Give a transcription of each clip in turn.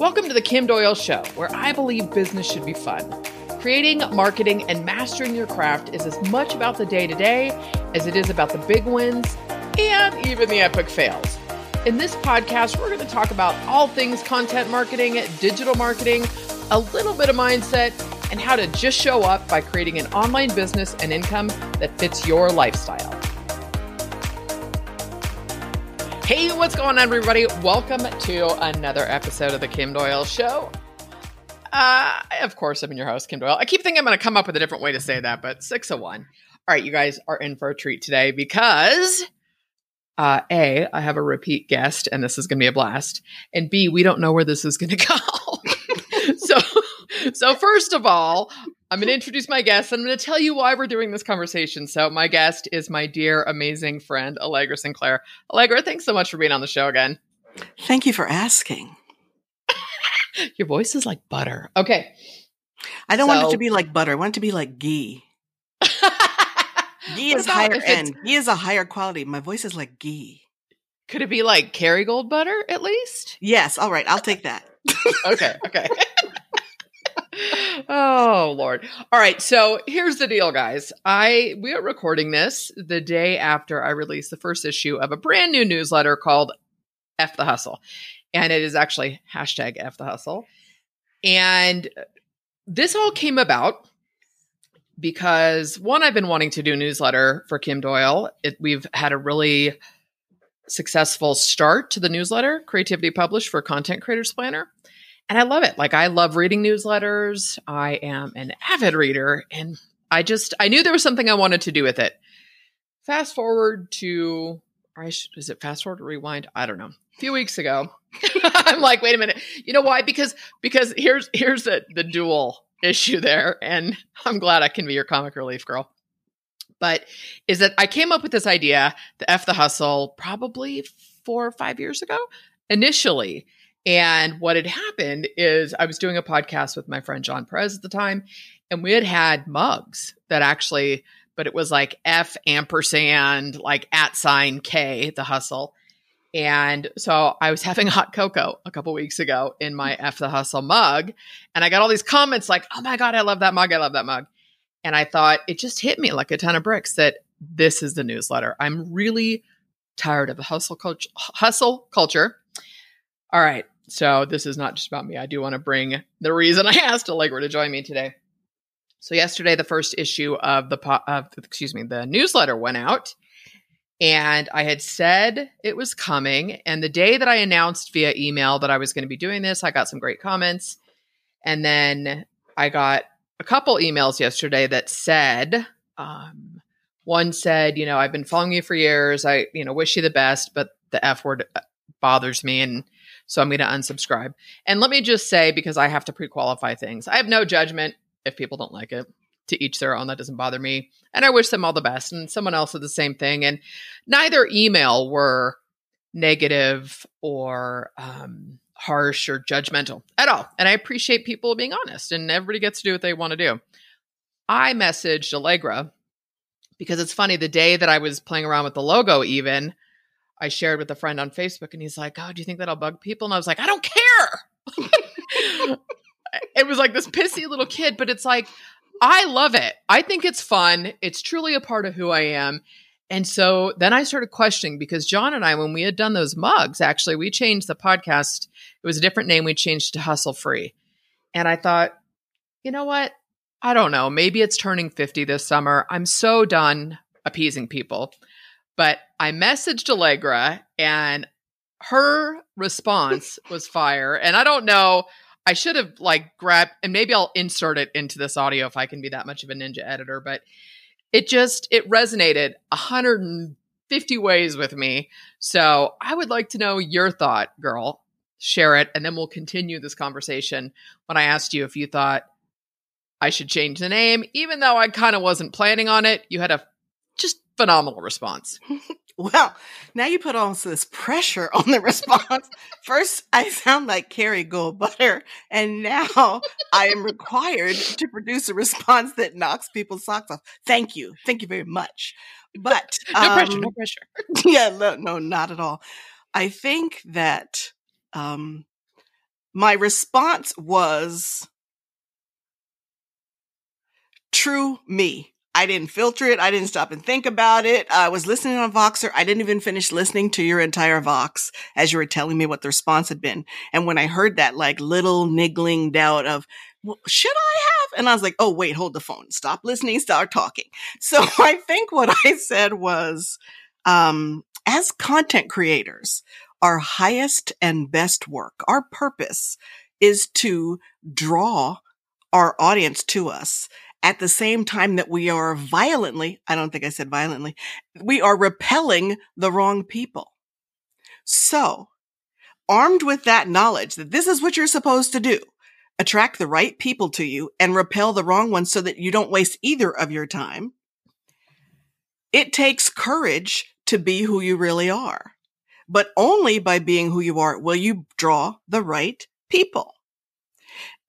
Welcome to the Kim Doyle Show, where I believe business should be fun. Creating, marketing, and mastering your craft is as much about the day to day as it is about the big wins and even the epic fails. In this podcast, we're going to talk about all things content marketing, digital marketing, a little bit of mindset, and how to just show up by creating an online business and income that fits your lifestyle. Hey, what's going on, everybody? Welcome to another episode of the Kim Doyle Show. Uh, of course, I'm your host, Kim Doyle. I keep thinking I'm going to come up with a different way to say that, but six of one. All right, you guys are in for a treat today because uh, A, I have a repeat guest, and this is going to be a blast. And B, we don't know where this is going to go. so, so first of all, I'm going to introduce my guest. and I'm going to tell you why we're doing this conversation. So, my guest is my dear, amazing friend, Allegra Sinclair. Allegra, thanks so much for being on the show again. Thank you for asking. Your voice is like butter. Okay. I don't so, want it to be like butter. I want it to be like ghee. ghee is higher end. Ghee is a higher quality. My voice is like ghee. Could it be like Kerrygold butter at least? Yes. All right. I'll take that. okay. Okay oh lord. All right so here's the deal guys. I we are recording this the day after i released the first issue of a brand new newsletter called f the hustle. And it is actually hashtag f the hustle. And this all came about because one i've been wanting to do a newsletter for kim doyle. It, we've had a really successful start to the newsletter creativity published for content creators planner and I love it. Like I love reading newsletters. I am an avid reader and I just I knew there was something I wanted to do with it. Fast forward to or should, is it fast forward or rewind? I don't know. A few weeks ago. I'm like, wait a minute. You know why? Because because here's here's the the dual issue there and I'm glad I can be your comic relief girl. But is that I came up with this idea, the F the hustle, probably 4 or 5 years ago initially and what had happened is I was doing a podcast with my friend John Perez at the time, and we had had mugs that actually, but it was like F ampersand, like at sign K, the hustle. And so I was having hot cocoa a couple weeks ago in my F the hustle mug. And I got all these comments like, oh my God, I love that mug. I love that mug. And I thought it just hit me like a ton of bricks that this is the newsletter. I'm really tired of the hustle culture, hustle culture all right. So this is not just about me. I do want to bring the reason I asked Allegra to join me today. So yesterday, the first issue of the of excuse me the newsletter went out, and I had said it was coming. And the day that I announced via email that I was going to be doing this, I got some great comments, and then I got a couple emails yesterday that said. Um, one said, you know, I've been following you for years. I, you know, wish you the best, but the F word uh, bothers me. And so I'm going to unsubscribe. And let me just say, because I have to pre qualify things, I have no judgment if people don't like it. To each their own. That doesn't bother me. And I wish them all the best. And someone else did the same thing. And neither email were negative or um, harsh or judgmental at all. And I appreciate people being honest and everybody gets to do what they want to do. I messaged Allegra because it's funny, the day that I was playing around with the logo, even, I shared with a friend on Facebook, and he's like, "Oh, do you think that'll bug people?" And I was like, "I don't care." it was like this pissy little kid, but it's like I love it. I think it's fun. It's truly a part of who I am. And so then I started questioning because John and I, when we had done those mugs, actually, we changed the podcast. It was a different name. We changed to Hustle Free. And I thought, you know what? I don't know. Maybe it's turning 50 this summer. I'm so done appeasing people. But I messaged Allegra and her response was fire. And I don't know, I should have like grabbed and maybe I'll insert it into this audio if I can be that much of a ninja editor, but it just it resonated 150 ways with me. So, I would like to know your thought, girl. Share it and then we'll continue this conversation when I asked you if you thought I should change the name even though I kind of wasn't planning on it. You had a just phenomenal response. Well, now you put all this pressure on the response. First, I sound like Kerrygold butter, and now I am required to produce a response that knocks people's socks off. Thank you, thank you very much. But no um, pressure, no pressure. yeah, no, no, not at all. I think that um, my response was true me. I didn't filter it. I didn't stop and think about it. I was listening on Voxer. I didn't even finish listening to your entire Vox as you were telling me what the response had been. And when I heard that like little niggling doubt of, well, should I have? And I was like, oh, wait, hold the phone. Stop listening. Start talking. So I think what I said was, um, as content creators, our highest and best work, our purpose is to draw our audience to us at the same time that we are violently, I don't think I said violently, we are repelling the wrong people. So, armed with that knowledge that this is what you're supposed to do, attract the right people to you and repel the wrong ones so that you don't waste either of your time. It takes courage to be who you really are, but only by being who you are will you draw the right people.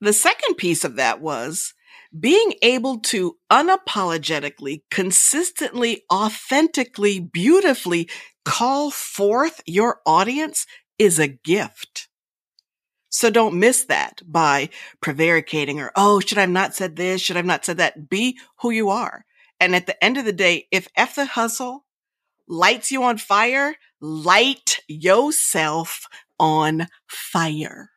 The second piece of that was being able to unapologetically, consistently, authentically, beautifully call forth your audience is a gift. So don't miss that by prevaricating or, oh, should I have not said this? Should I have not said that? Be who you are. And at the end of the day, if F the hustle lights you on fire, light yourself on fire.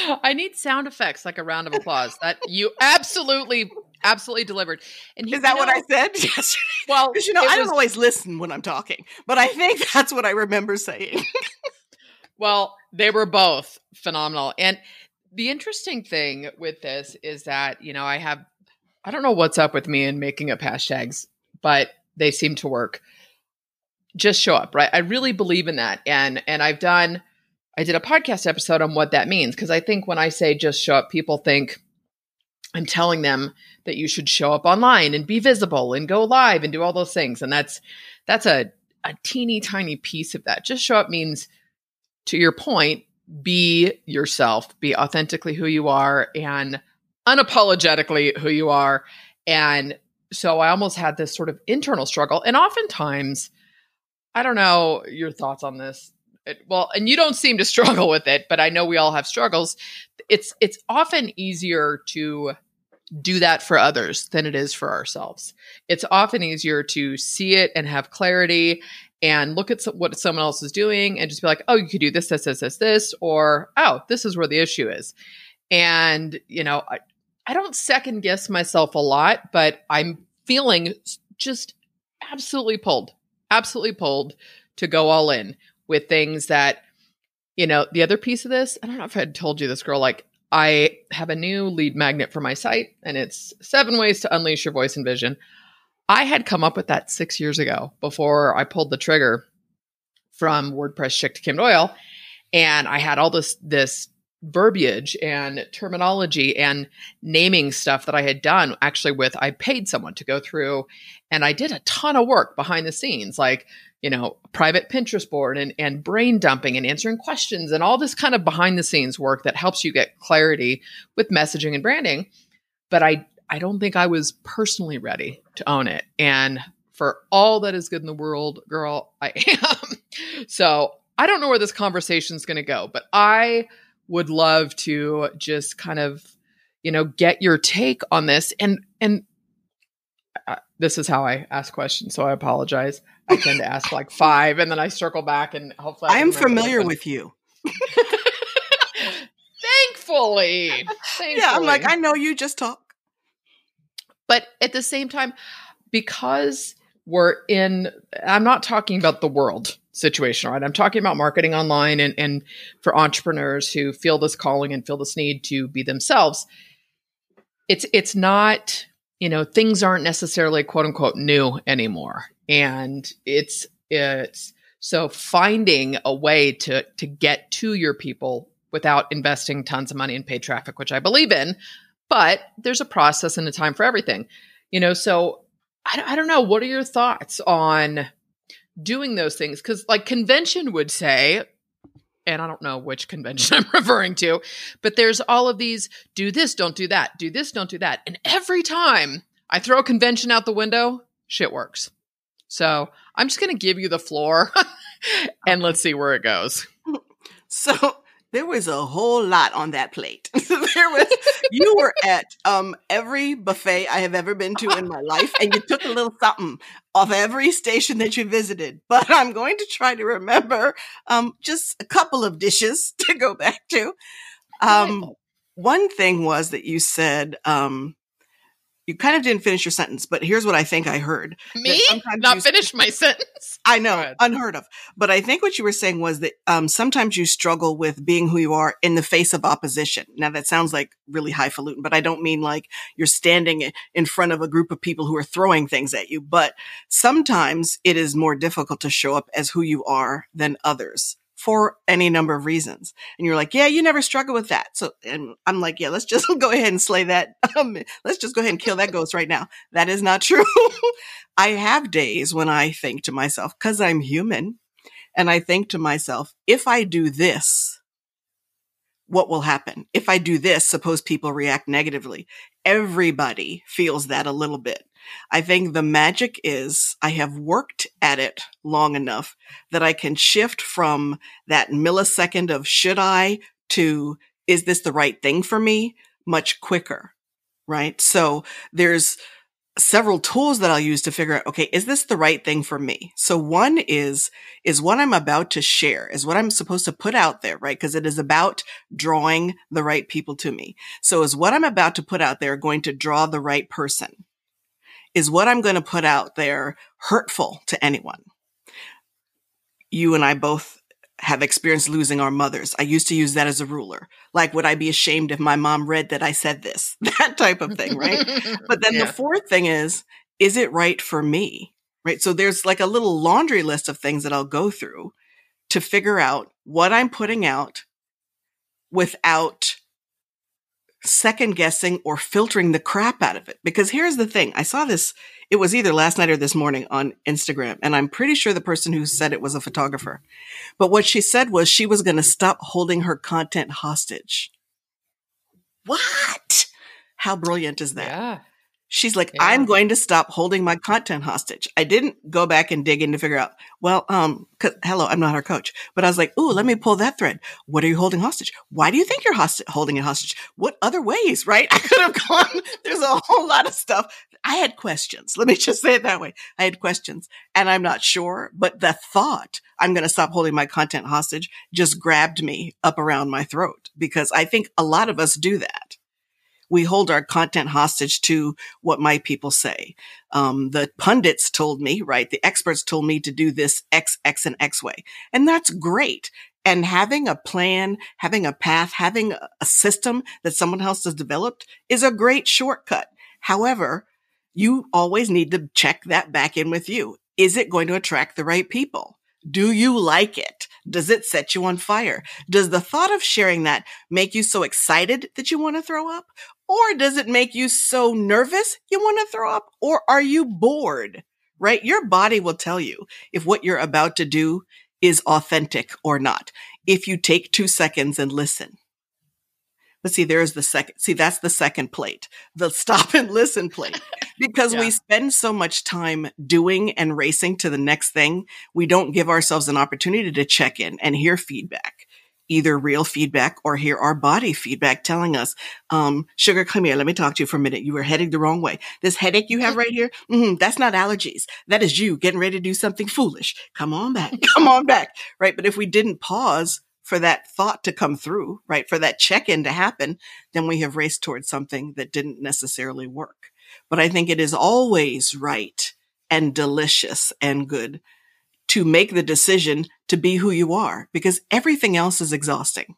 I need sound effects like a round of applause. That you absolutely, absolutely delivered. And you, is that you know, what I said yesterday? Well, because you know I was, don't always listen when I'm talking, but I think that's what I remember saying. well, they were both phenomenal, and the interesting thing with this is that you know I have I don't know what's up with me in making up hashtags, but they seem to work. Just show up, right? I really believe in that, and and I've done I did a podcast episode on what that means because I think when I say just show up, people think I'm telling them that you should show up online and be visible and go live and do all those things. And that's that's a, a teeny tiny piece of that. Just show up means to your point, be yourself, be authentically who you are and unapologetically who you are. And so I almost had this sort of internal struggle. And oftentimes, I don't know your thoughts on this well and you don't seem to struggle with it but i know we all have struggles. It's it's often easier to do that for others than it is for ourselves. It's often easier to see it and have clarity and look at what someone else is doing and just be like oh you could do this this this this this or oh this is where the issue is. And you know i, I don't second guess myself a lot but i'm feeling just absolutely pulled absolutely pulled to go all in with things that, you know, the other piece of this, I don't know if I had told you this, girl, like I have a new lead magnet for my site and it's seven ways to unleash your voice and vision. I had come up with that six years ago before I pulled the trigger from WordPress chick to Kim Doyle. And I had all this, this verbiage and terminology and naming stuff that I had done actually with I paid someone to go through and I did a ton of work behind the scenes like you know, private Pinterest board and, and brain dumping and answering questions and all this kind of behind the scenes work that helps you get clarity with messaging and branding. But I, I don't think I was personally ready to own it. And for all that is good in the world, girl, I am. so I don't know where this conversation is going to go, but I would love to just kind of, you know, get your take on this. And, and uh, this is how I ask questions. So I apologize. I tend to ask like five, and then I circle back, and hopefully I, I am familiar with you. Thankfully. Thankfully. Yeah, I'm like I know you. Just talk. But at the same time, because we're in, I'm not talking about the world situation, right? I'm talking about marketing online and, and for entrepreneurs who feel this calling and feel this need to be themselves. It's it's not you know things aren't necessarily quote unquote new anymore. And it's it's so finding a way to to get to your people without investing tons of money in paid traffic which i believe in but there's a process and a time for everything. You know so i, I don't know. What are your thoughts on doing those things? Because like convention would say and I don't know which convention I'm referring to, but there's all of these do this, don't do that, do this, don't do that. And every time I throw a convention out the window, shit works. So I'm just going to give you the floor and let's see where it goes. So there was a whole lot on that plate. there was you were at um every buffet I have ever been to in my life, and you took a little something off every station that you visited. But I'm going to try to remember um just a couple of dishes to go back to. Um one thing was that you said um you kind of didn't finish your sentence, but here's what I think I heard. Me? Not finish my sentence. I know, unheard of. But I think what you were saying was that um, sometimes you struggle with being who you are in the face of opposition. Now that sounds like really highfalutin, but I don't mean like you're standing in front of a group of people who are throwing things at you. But sometimes it is more difficult to show up as who you are than others for any number of reasons. And you're like, yeah, you never struggle with that. So, and I'm like, yeah, let's just go ahead and slay that. Um, let's just go ahead and kill that ghost right now. That is not true. I have days when I think to myself, cause I'm human. And I think to myself, if I do this, what will happen? If I do this, suppose people react negatively. Everybody feels that a little bit. I think the magic is I have worked at it long enough that I can shift from that millisecond of should I to is this the right thing for me much quicker. Right. So there's several tools that I'll use to figure out, okay, is this the right thing for me? So one is, is what I'm about to share, is what I'm supposed to put out there, right? Because it is about drawing the right people to me. So is what I'm about to put out there going to draw the right person? Is what I'm going to put out there hurtful to anyone? You and I both have experienced losing our mothers. I used to use that as a ruler. Like, would I be ashamed if my mom read that I said this? That type of thing, right? but then yeah. the fourth thing is, is it right for me? Right. So there's like a little laundry list of things that I'll go through to figure out what I'm putting out without second guessing or filtering the crap out of it. Because here's the thing. I saw this, it was either last night or this morning on Instagram, and I'm pretty sure the person who said it was a photographer. But what she said was she was going to stop holding her content hostage. What? How brilliant is that? Yeah. She's like, yeah. I'm going to stop holding my content hostage. I didn't go back and dig in to figure out, well, um, hello, I'm not her coach, but I was like, ooh, let me pull that thread. What are you holding hostage? Why do you think you're host- holding it hostage? What other ways, right? I could have gone, there's a whole lot of stuff. I had questions. Let me just say it that way. I had questions and I'm not sure, but the thought I'm going to stop holding my content hostage just grabbed me up around my throat because I think a lot of us do that we hold our content hostage to what my people say. Um, the pundits told me, right? The experts told me to do this X, X, and X way. And that's great. And having a plan, having a path, having a system that someone else has developed is a great shortcut. However, you always need to check that back in with you. Is it going to attract the right people? Do you like it? Does it set you on fire? Does the thought of sharing that make you so excited that you want to throw up? Or does it make you so nervous you want to throw up? Or are you bored? Right? Your body will tell you if what you're about to do is authentic or not. If you take two seconds and listen. But see, there's the second, see, that's the second plate, the stop and listen plate. Because yeah. we spend so much time doing and racing to the next thing, we don't give ourselves an opportunity to check in and hear feedback either real feedback or hear our body feedback telling us, um, sugar, come here. Let me talk to you for a minute. You were heading the wrong way. This headache you have right here, mm-hmm, that's not allergies. That is you getting ready to do something foolish. Come on back. Come on back. Right. But if we didn't pause for that thought to come through, right, for that check in to happen, then we have raced towards something that didn't necessarily work. But I think it is always right and delicious and good to make the decision to be who you are because everything else is exhausting.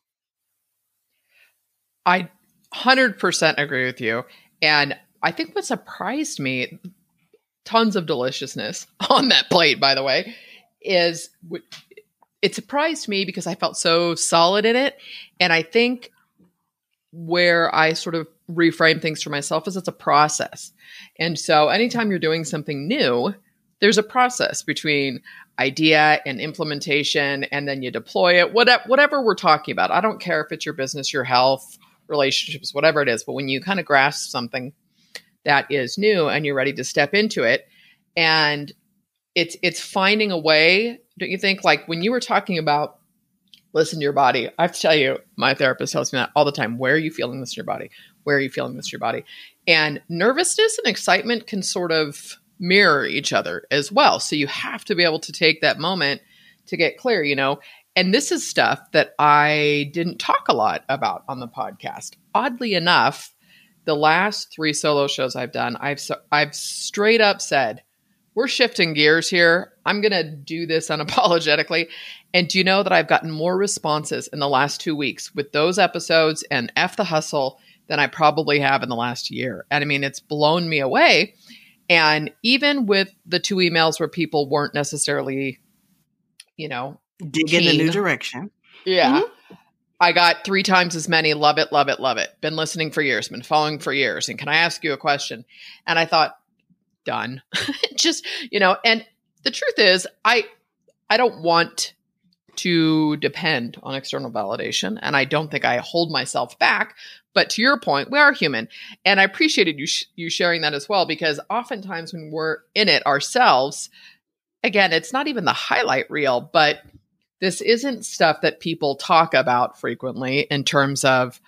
I 100% agree with you. And I think what surprised me, tons of deliciousness on that plate, by the way, is it surprised me because I felt so solid in it. And I think where I sort of reframe things for myself is it's a process. And so anytime you're doing something new, there's a process between idea and implementation and then you deploy it whatever, whatever we're talking about i don't care if it's your business your health relationships whatever it is but when you kind of grasp something that is new and you're ready to step into it and it's it's finding a way don't you think like when you were talking about listen to your body. I have to tell you, my therapist tells me that all the time. Where are you feeling this in your body? Where are you feeling this in your body? And nervousness and excitement can sort of mirror each other as well. So you have to be able to take that moment to get clear, you know. And this is stuff that I didn't talk a lot about on the podcast. Oddly enough, the last three solo shows I've done, I've I've straight up said, "We're shifting gears here. I'm going to do this unapologetically." And do you know that I've gotten more responses in the last 2 weeks with those episodes and F the hustle than I probably have in the last year. And I mean, it's blown me away. And even with the two emails where people weren't necessarily, you know, dig in the new direction. Yeah. Mm-hmm. I got three times as many. Love it, love it, love it. Been listening for years, been following for years. And can I ask you a question? And I thought, done. Just, you know, and the truth is, I I don't want to depend on external validation. And I don't think I hold myself back. But to your point, we are human. And I appreciated you, sh- you sharing that as well, because oftentimes when we're in it ourselves, again, it's not even the highlight reel, but this isn't stuff that people talk about frequently in terms of,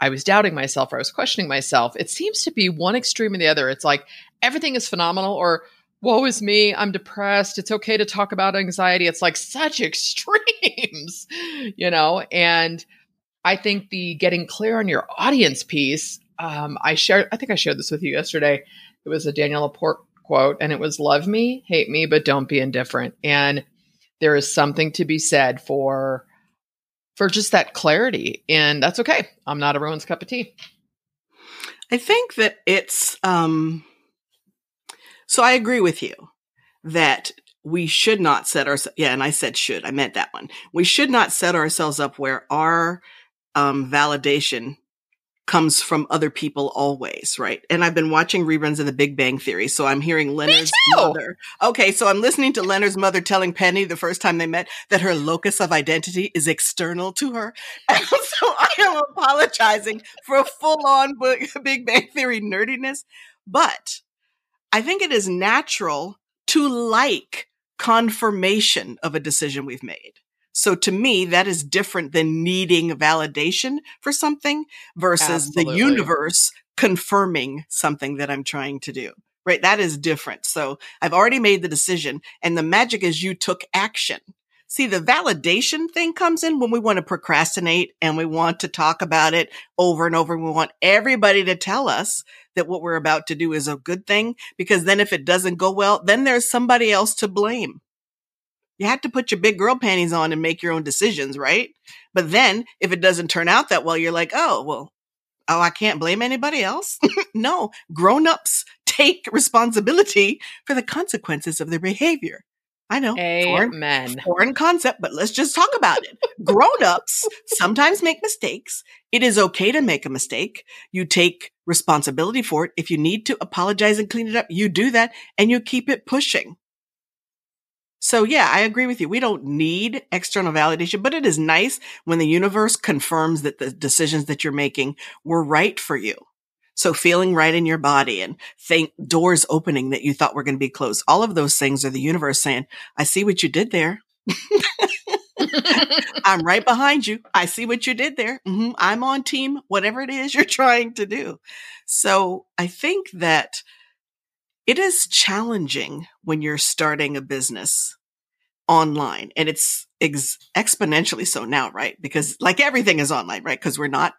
I was doubting myself or I was questioning myself. It seems to be one extreme or the other. It's like everything is phenomenal or woe is me, I'm depressed. It's okay to talk about anxiety. It's like such extremes, you know? And I think the getting clear on your audience piece, um, I shared, I think I shared this with you yesterday. It was a Danielle LaPorte quote, and it was love me, hate me, but don't be indifferent. And there is something to be said for for just that clarity. And that's okay. I'm not everyone's cup of tea. I think that it's um so I agree with you that we should not set our yeah, and I said should. I meant that one. We should not set ourselves up where our um, validation comes from other people always, right? And I've been watching reruns of The Big Bang Theory, so I'm hearing Leonard's mother. Okay, so I'm listening to Leonard's mother telling Penny the first time they met that her locus of identity is external to her, and so I am apologizing for a full-on Big Bang Theory nerdiness, but I think it is natural to like confirmation of a decision we've made. So to me, that is different than needing validation for something versus Absolutely. the universe confirming something that I'm trying to do. Right. That is different. So I've already made the decision and the magic is you took action. See, the validation thing comes in when we want to procrastinate and we want to talk about it over and over. And we want everybody to tell us that what we're about to do is a good thing. Because then if it doesn't go well, then there's somebody else to blame you have to put your big girl panties on and make your own decisions, right? But then if it doesn't turn out that well, you're like, oh, well, oh, I can't blame anybody else. no, grown-ups take responsibility for the consequences of their behavior. I know. Amen. Foreign, foreign concept, but let's just talk about it. Grown-ups sometimes make mistakes. It is okay to make a mistake. You take responsibility for it. If you need to apologize and clean it up, you do that and you keep it pushing. So yeah, I agree with you. We don't need external validation, but it is nice when the universe confirms that the decisions that you're making were right for you. So feeling right in your body and think doors opening that you thought were going to be closed. All of those things are the universe saying, I see what you did there. I'm right behind you. I see what you did there. Mm-hmm. I'm on team, whatever it is you're trying to do. So I think that it is challenging when you're starting a business online and it's ex- exponentially so now, right? Because like everything is online, right? Because we're not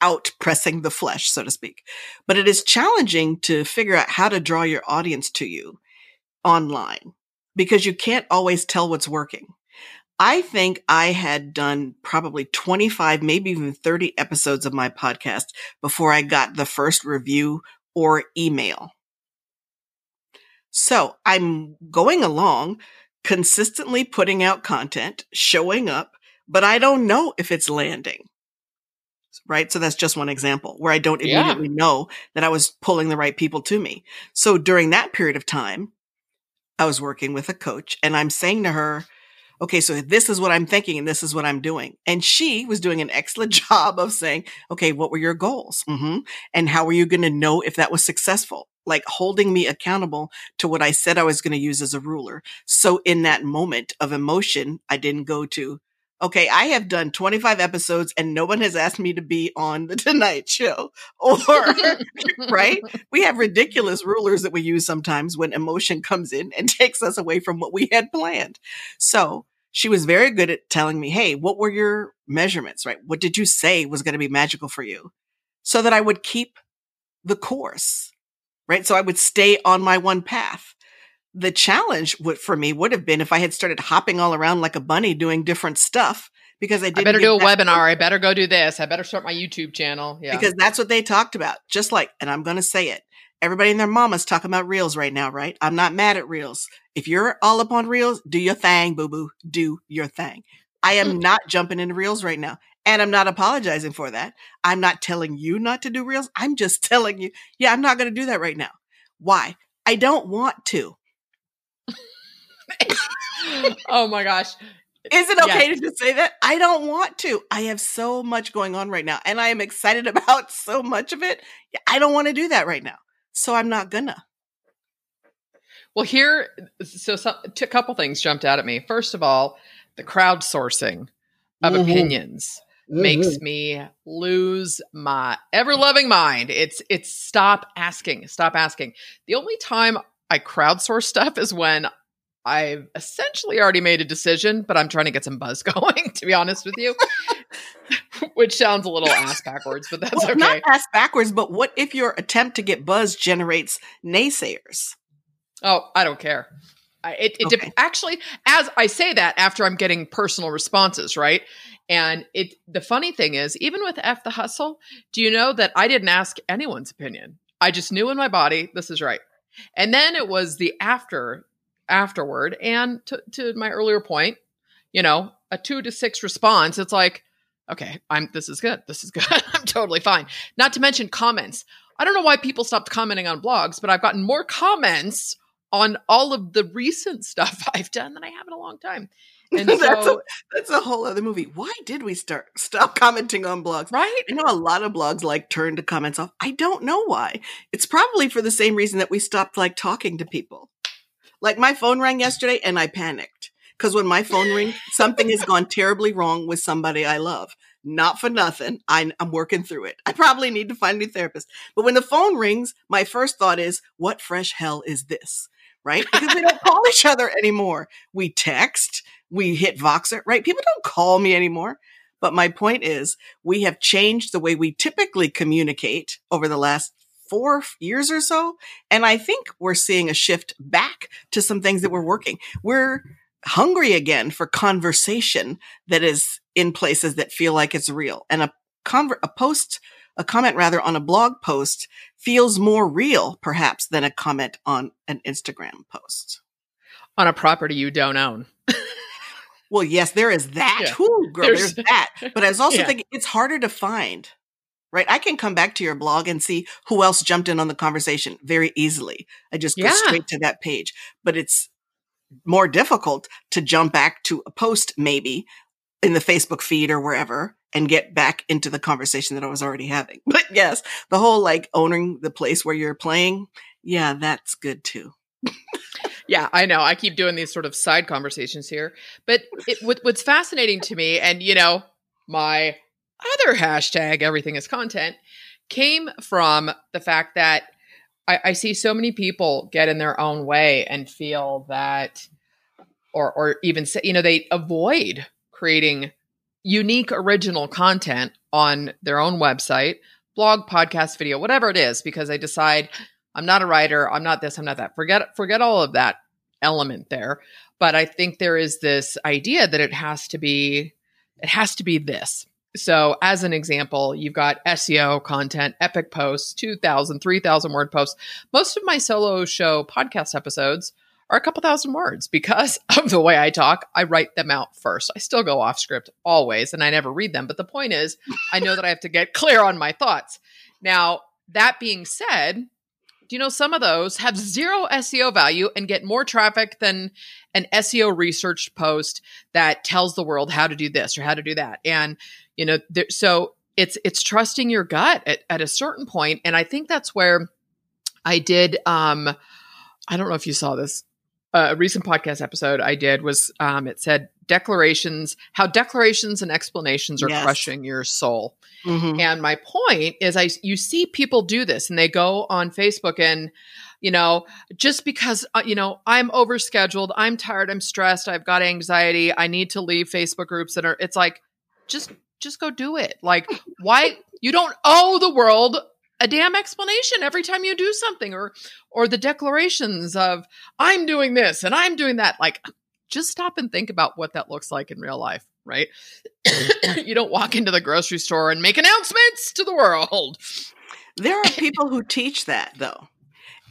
out pressing the flesh, so to speak. But it is challenging to figure out how to draw your audience to you online because you can't always tell what's working. I think I had done probably 25, maybe even 30 episodes of my podcast before I got the first review or email. So I'm going along, consistently putting out content, showing up, but I don't know if it's landing. Right. So that's just one example where I don't immediately yeah. know that I was pulling the right people to me. So during that period of time, I was working with a coach and I'm saying to her, okay, so this is what I'm thinking and this is what I'm doing. And she was doing an excellent job of saying, okay, what were your goals? Mm-hmm. And how were you going to know if that was successful? like holding me accountable to what I said I was going to use as a ruler. So in that moment of emotion, I didn't go to, Okay, I have done 25 episodes and no one has asked me to be on the Tonight Show. Or, right? We have ridiculous rulers that we use sometimes when emotion comes in and takes us away from what we had planned. So she was very good at telling me, Hey, what were your measurements, right? What did you say was going to be magical for you? So that I would keep the course, right? So I would stay on my one path the challenge would, for me would have been if I had started hopping all around like a bunny doing different stuff because I didn't. I better do a webinar. I better go do this. I better start my YouTube channel. Yeah. Because that's what they talked about. Just like, and I'm going to say it. Everybody and their mama's talking about reels right now, right? I'm not mad at reels. If you're all up on reels, do your thing, boo boo. Do your thing. I am mm. not jumping into reels right now. And I'm not apologizing for that. I'm not telling you not to do reels. I'm just telling you, yeah, I'm not going to do that right now. Why? I don't want to. oh my gosh. Is it okay to just say that? I don't want to. I have so much going on right now and I am excited about so much of it. I don't want to do that right now. So I'm not gonna. Well, here, so some, a couple things jumped out at me. First of all, the crowdsourcing of mm-hmm. opinions mm-hmm. makes me lose my ever loving mind. It's it's stop asking, stop asking. The only time I crowdsource stuff is when I've essentially already made a decision, but I'm trying to get some buzz going, to be honest with you. Which sounds a little ass backwards, but that's well, okay. Not ass backwards, but what if your attempt to get buzz generates naysayers? Oh, I don't care. I, it, it okay. actually, as I say that after I'm getting personal responses, right? And it the funny thing is, even with F the hustle, do you know that I didn't ask anyone's opinion? I just knew in my body this is right. And then it was the after afterward. And to, to my earlier point, you know, a two to six response, it's like, okay, I'm this is good. This is good. I'm totally fine. Not to mention comments. I don't know why people stopped commenting on blogs, but I've gotten more comments on all of the recent stuff I've done than I have in a long time. And that's, a, that's a whole other movie. Why did we start stop commenting on blogs? Right? I know a lot of blogs like turn to comments off. I don't know why. It's probably for the same reason that we stopped like talking to people. Like my phone rang yesterday and I panicked because when my phone rings, something has gone terribly wrong with somebody I love. Not for nothing. I, am working through it. I probably need to find a new therapist. But when the phone rings, my first thought is, what fresh hell is this? Right? Because we don't call each other anymore. We text, we hit Voxer, right? People don't call me anymore. But my point is, we have changed the way we typically communicate over the last four years or so. And I think we're seeing a shift back to some things that were working. We're hungry again for conversation that is in places that feel like it's real. And a conver- a post, a comment rather on a blog post feels more real perhaps than a comment on an Instagram post. On a property you don't own. well, yes, there is that. Yeah. Girl, there's, there's, that. But I was also yeah. thinking it's harder to find right? I can come back to your blog and see who else jumped in on the conversation very easily. I just go yeah. straight to that page, but it's more difficult to jump back to a post maybe in the Facebook feed or wherever and get back into the conversation that I was already having. But yes, the whole like owning the place where you're playing, yeah, that's good too. Yeah, I know. I keep doing these sort of side conversations here, but it, what, what's fascinating to me, and you know, my other hashtag, everything is content, came from the fact that I, I see so many people get in their own way and feel that, or, or even say, you know, they avoid creating unique original content on their own website, blog, podcast, video, whatever it is, because they decide I'm not a writer, I'm not this, I'm not that. Forget forget all of that element there. But I think there is this idea that it has to be it has to be this. So, as an example, you've got SEO content, epic posts, 2,000, 3,000 word posts. Most of my solo show podcast episodes are a couple thousand words because of the way I talk. I write them out first. I still go off script always and I never read them. But the point is, I know that I have to get clear on my thoughts. Now, that being said, do you know some of those have zero SEO value and get more traffic than an SEO research post that tells the world how to do this or how to do that? And you know there, so it's it's trusting your gut at, at a certain point and i think that's where i did um i don't know if you saw this a recent podcast episode I did was um, it said declarations, how declarations and explanations are Yes. crushing your soul. Mhm. And my point is, I you see people do this, and they go on Facebook and you know just because uh, you know I'm overscheduled, I'm tired, I'm stressed, I've got anxiety, I need to leave Facebook groups that are. It's like just just go do it. Like why you don't owe the world a damn explanation every time you do something or or the declarations of I'm doing this and I'm doing that like just stop and think about what that looks like in real life, right? you don't walk into the grocery store and make announcements to the world. There are people who teach that though.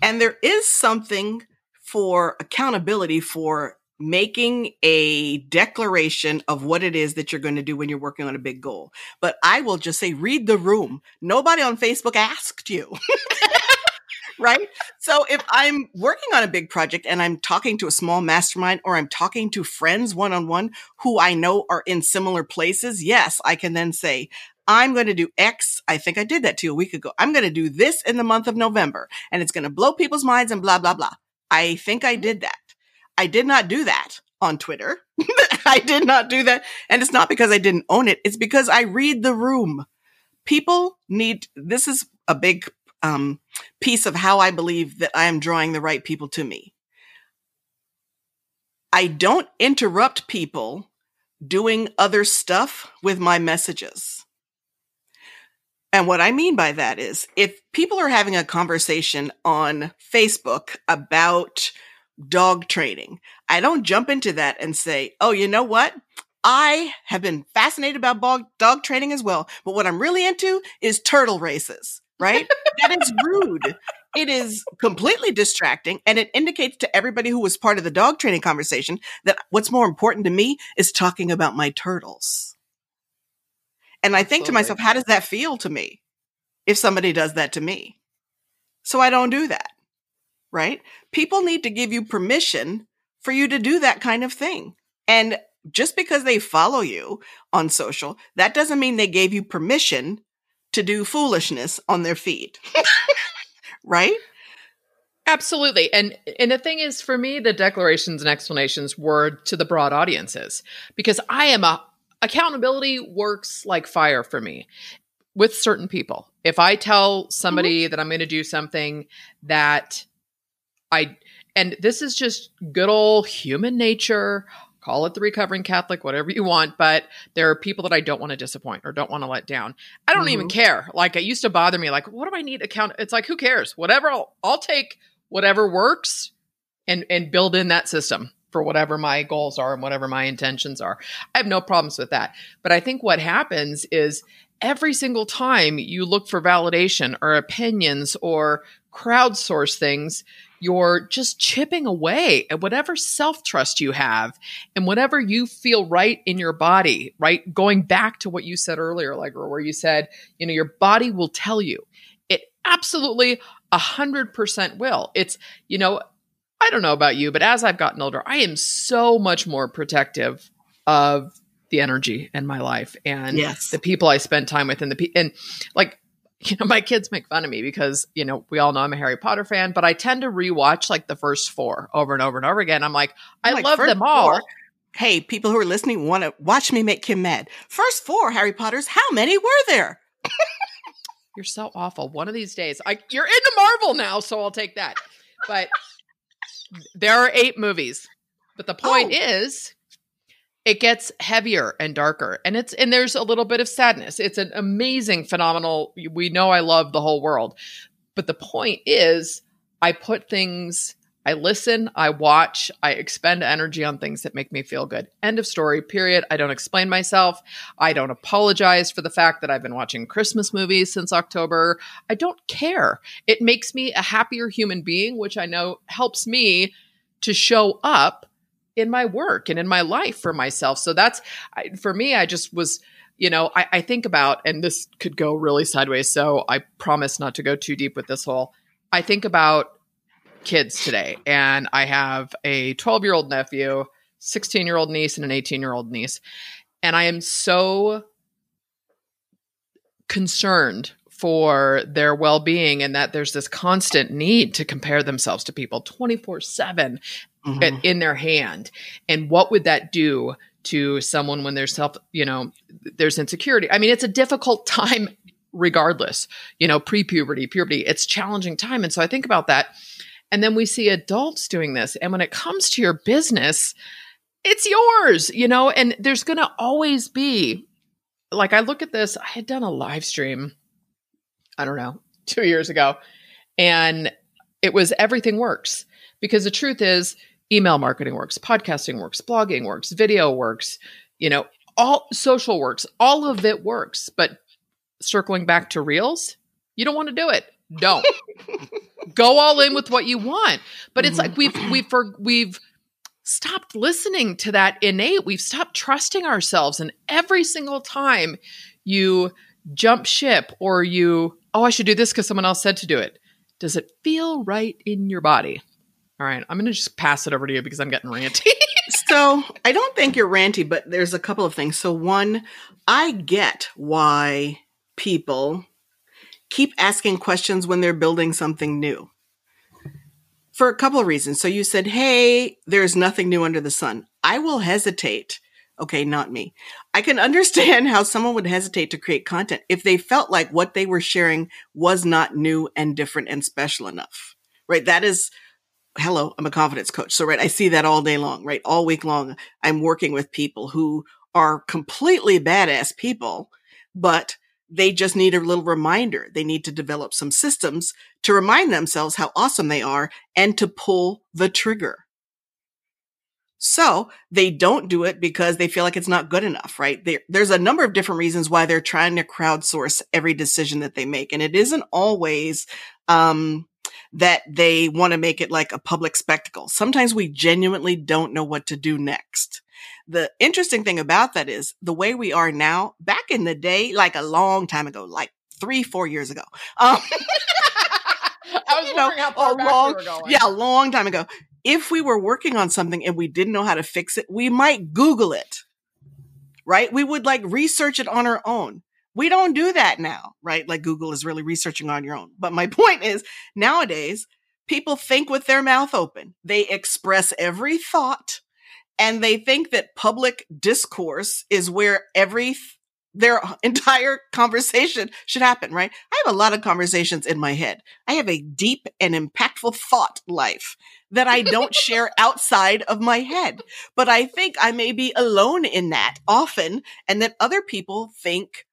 And there is something for accountability for making a declaration of what it is that you're going to do when you're working on a big goal. But I will just say, read the room. Nobody on Facebook asked you. right? So if I'm working on a big project and I'm talking to a small mastermind or I'm talking to friends one on one who I know are in similar places, yes, I can then say, I'm going to do X. I think I did that to you a week ago. I'm going to do this in the month of November and it's going to blow people's minds and blah, blah, blah. I think I mm-hmm. did that. I did not do that on Twitter. I did not do that. And it's not because I didn't own it. It's because I read the room. People need, this is a big um, piece of how I believe that I am drawing the right people to me. I don't interrupt people doing other stuff with my messages. And what I mean by that is if people are having a conversation on Facebook about dog training, I don't jump into that and say, oh, you know what? I have been fascinated about dog, dog training as well. But what I'm really into is turtle races, right? that is rude. It is completely distracting and it indicates to everybody who was part of the dog training conversation that what's more important to me is talking about my turtles. And I think to myself, how does that feel to me if somebody does that to me? So I don't do that, right? People need to give you permission for you to do that kind of thing. And just because they follow you on social, that doesn't mean they gave you permission to do foolishness on their feed. right? Absolutely. And and the thing is for me the declarations and explanations were to the broad audiences because I am a accountability works like fire for me with certain people. If I tell mm-hmm. somebody that I'm going to do something that I and this is just good old human nature, call it the recovering Catholic, whatever you want, but there are people that I don't want to disappoint or don't want to let down. I don't even mm-hmm. care. Like it used to bother me like what do I need account it's like who cares? Whatever I'll, I'll take whatever works and and build in that system for whatever my goals are and whatever my intentions are. I have no problems with that. But I think what happens is every single time you look for validation or opinions or crowdsource things, you're just chipping away at whatever self trust you have and whatever you feel right in your body, right? Going back to what you said earlier, like where you said, you know, your body will tell you. It absolutely a hundred percent will. It's, you know, I don't know about you, but as I've gotten older, I am so much more protective of the energy in my life and Yes. the people I spend time with and the pe- and like you know my kids make fun of me because you know we all know I'm a Harry Potter fan, but I tend to rewatch like the first four over and over and over again. I'm like, I I'm like, love them all. four? Hey, people who are listening want to watch me make Kim mad. First four Harry Potters, how many were there? You're so awful. One of these days, I you're into Marvel now, so I'll take that. But there are eight movies. But the point Oh. is, it gets heavier and darker, and it's and there's a little bit of sadness. It's an amazing, phenomenal. We know I love the whole world, but the point is, I put things. I listen, I watch, I expend energy on things that make me feel good. End of story, period. I don't explain myself. I don't apologize for the fact that I've been watching Christmas movies since October. I don't care. It makes me a happier human being, which I know helps me to show up in my work and in my life for myself. So that's for me. I just was, you know, I, I think about, and this could go really sideways. So I promise not to go too deep with this whole. I think about kids today, and I have a 12 year old nephew, 16 year old niece, and an 18 year old niece, and I am so concerned for their well-being and that there's this constant need to compare themselves to people 24/7 Mhm. in their hand. And what would that do to someone when there's self you know there's insecurity? I mean it's a difficult time regardless you know pre-puberty puberty. It's challenging time. And so i think about that. And then we see adults doing this. And when it comes to your business it's yours you know and there's going to always be like i look at this i had done a live stream i don't know 2 years ago. And it was everything works. Because the truth is email marketing works podcasting works blogging works video works you know all social works all of it works. But circling back to reels you don't want to do it. Don't. Go all in with what you want. But it's like mm-hmm. we've we've for, we've stopped listening to that innate. We've stopped trusting ourselves. And every single time you jump ship or you oh i should do this because someone else said to do it does it feel right in your body all right i'm going to just pass it over to you because i'm getting ranty so I don't think you're ranty, but there's a couple of things. So one, I get why people keep asking questions when they're building something new. For a couple of reasons. So you said, Hey, there's nothing new under the sun. I will hesitate. Okay, not me. I can understand how someone would hesitate to create content if they felt like what they were sharing was not new and different and special enough. Right? That is hello, I'm a confidence coach. So, right, I see that all day long, right? All week long, I'm working with people who are completely badass people, but they just need a little reminder. They need to develop some systems to remind themselves how awesome they are and to pull the trigger. So they don't do it because they feel like it's not good enough, right? There, there's a number of different reasons why they're trying to crowdsource every decision that they make. And it isn't always, um, that they want to make it like a public spectacle. Sometimes we genuinely don't know what to do next. The interesting thing about that is the way we are now, back in the day, like a long time ago, like three, four years ago. Um, I was you know, wondering how far a long, we yeah, a long time ago. If we were working on something and we didn't know how to fix it, we might Google it, right? We would like research it on our own. We don't do that now, right? Like Google is really researching on your own. But my point is nowadays, people think with their mouth open. They express every thought and they think that public discourse is where every their entire conversation should happen, right? I have a lot of conversations in my head. I have a deep and impactful thought life that I don't share outside of my head. But I think I may be alone in that often and that other people think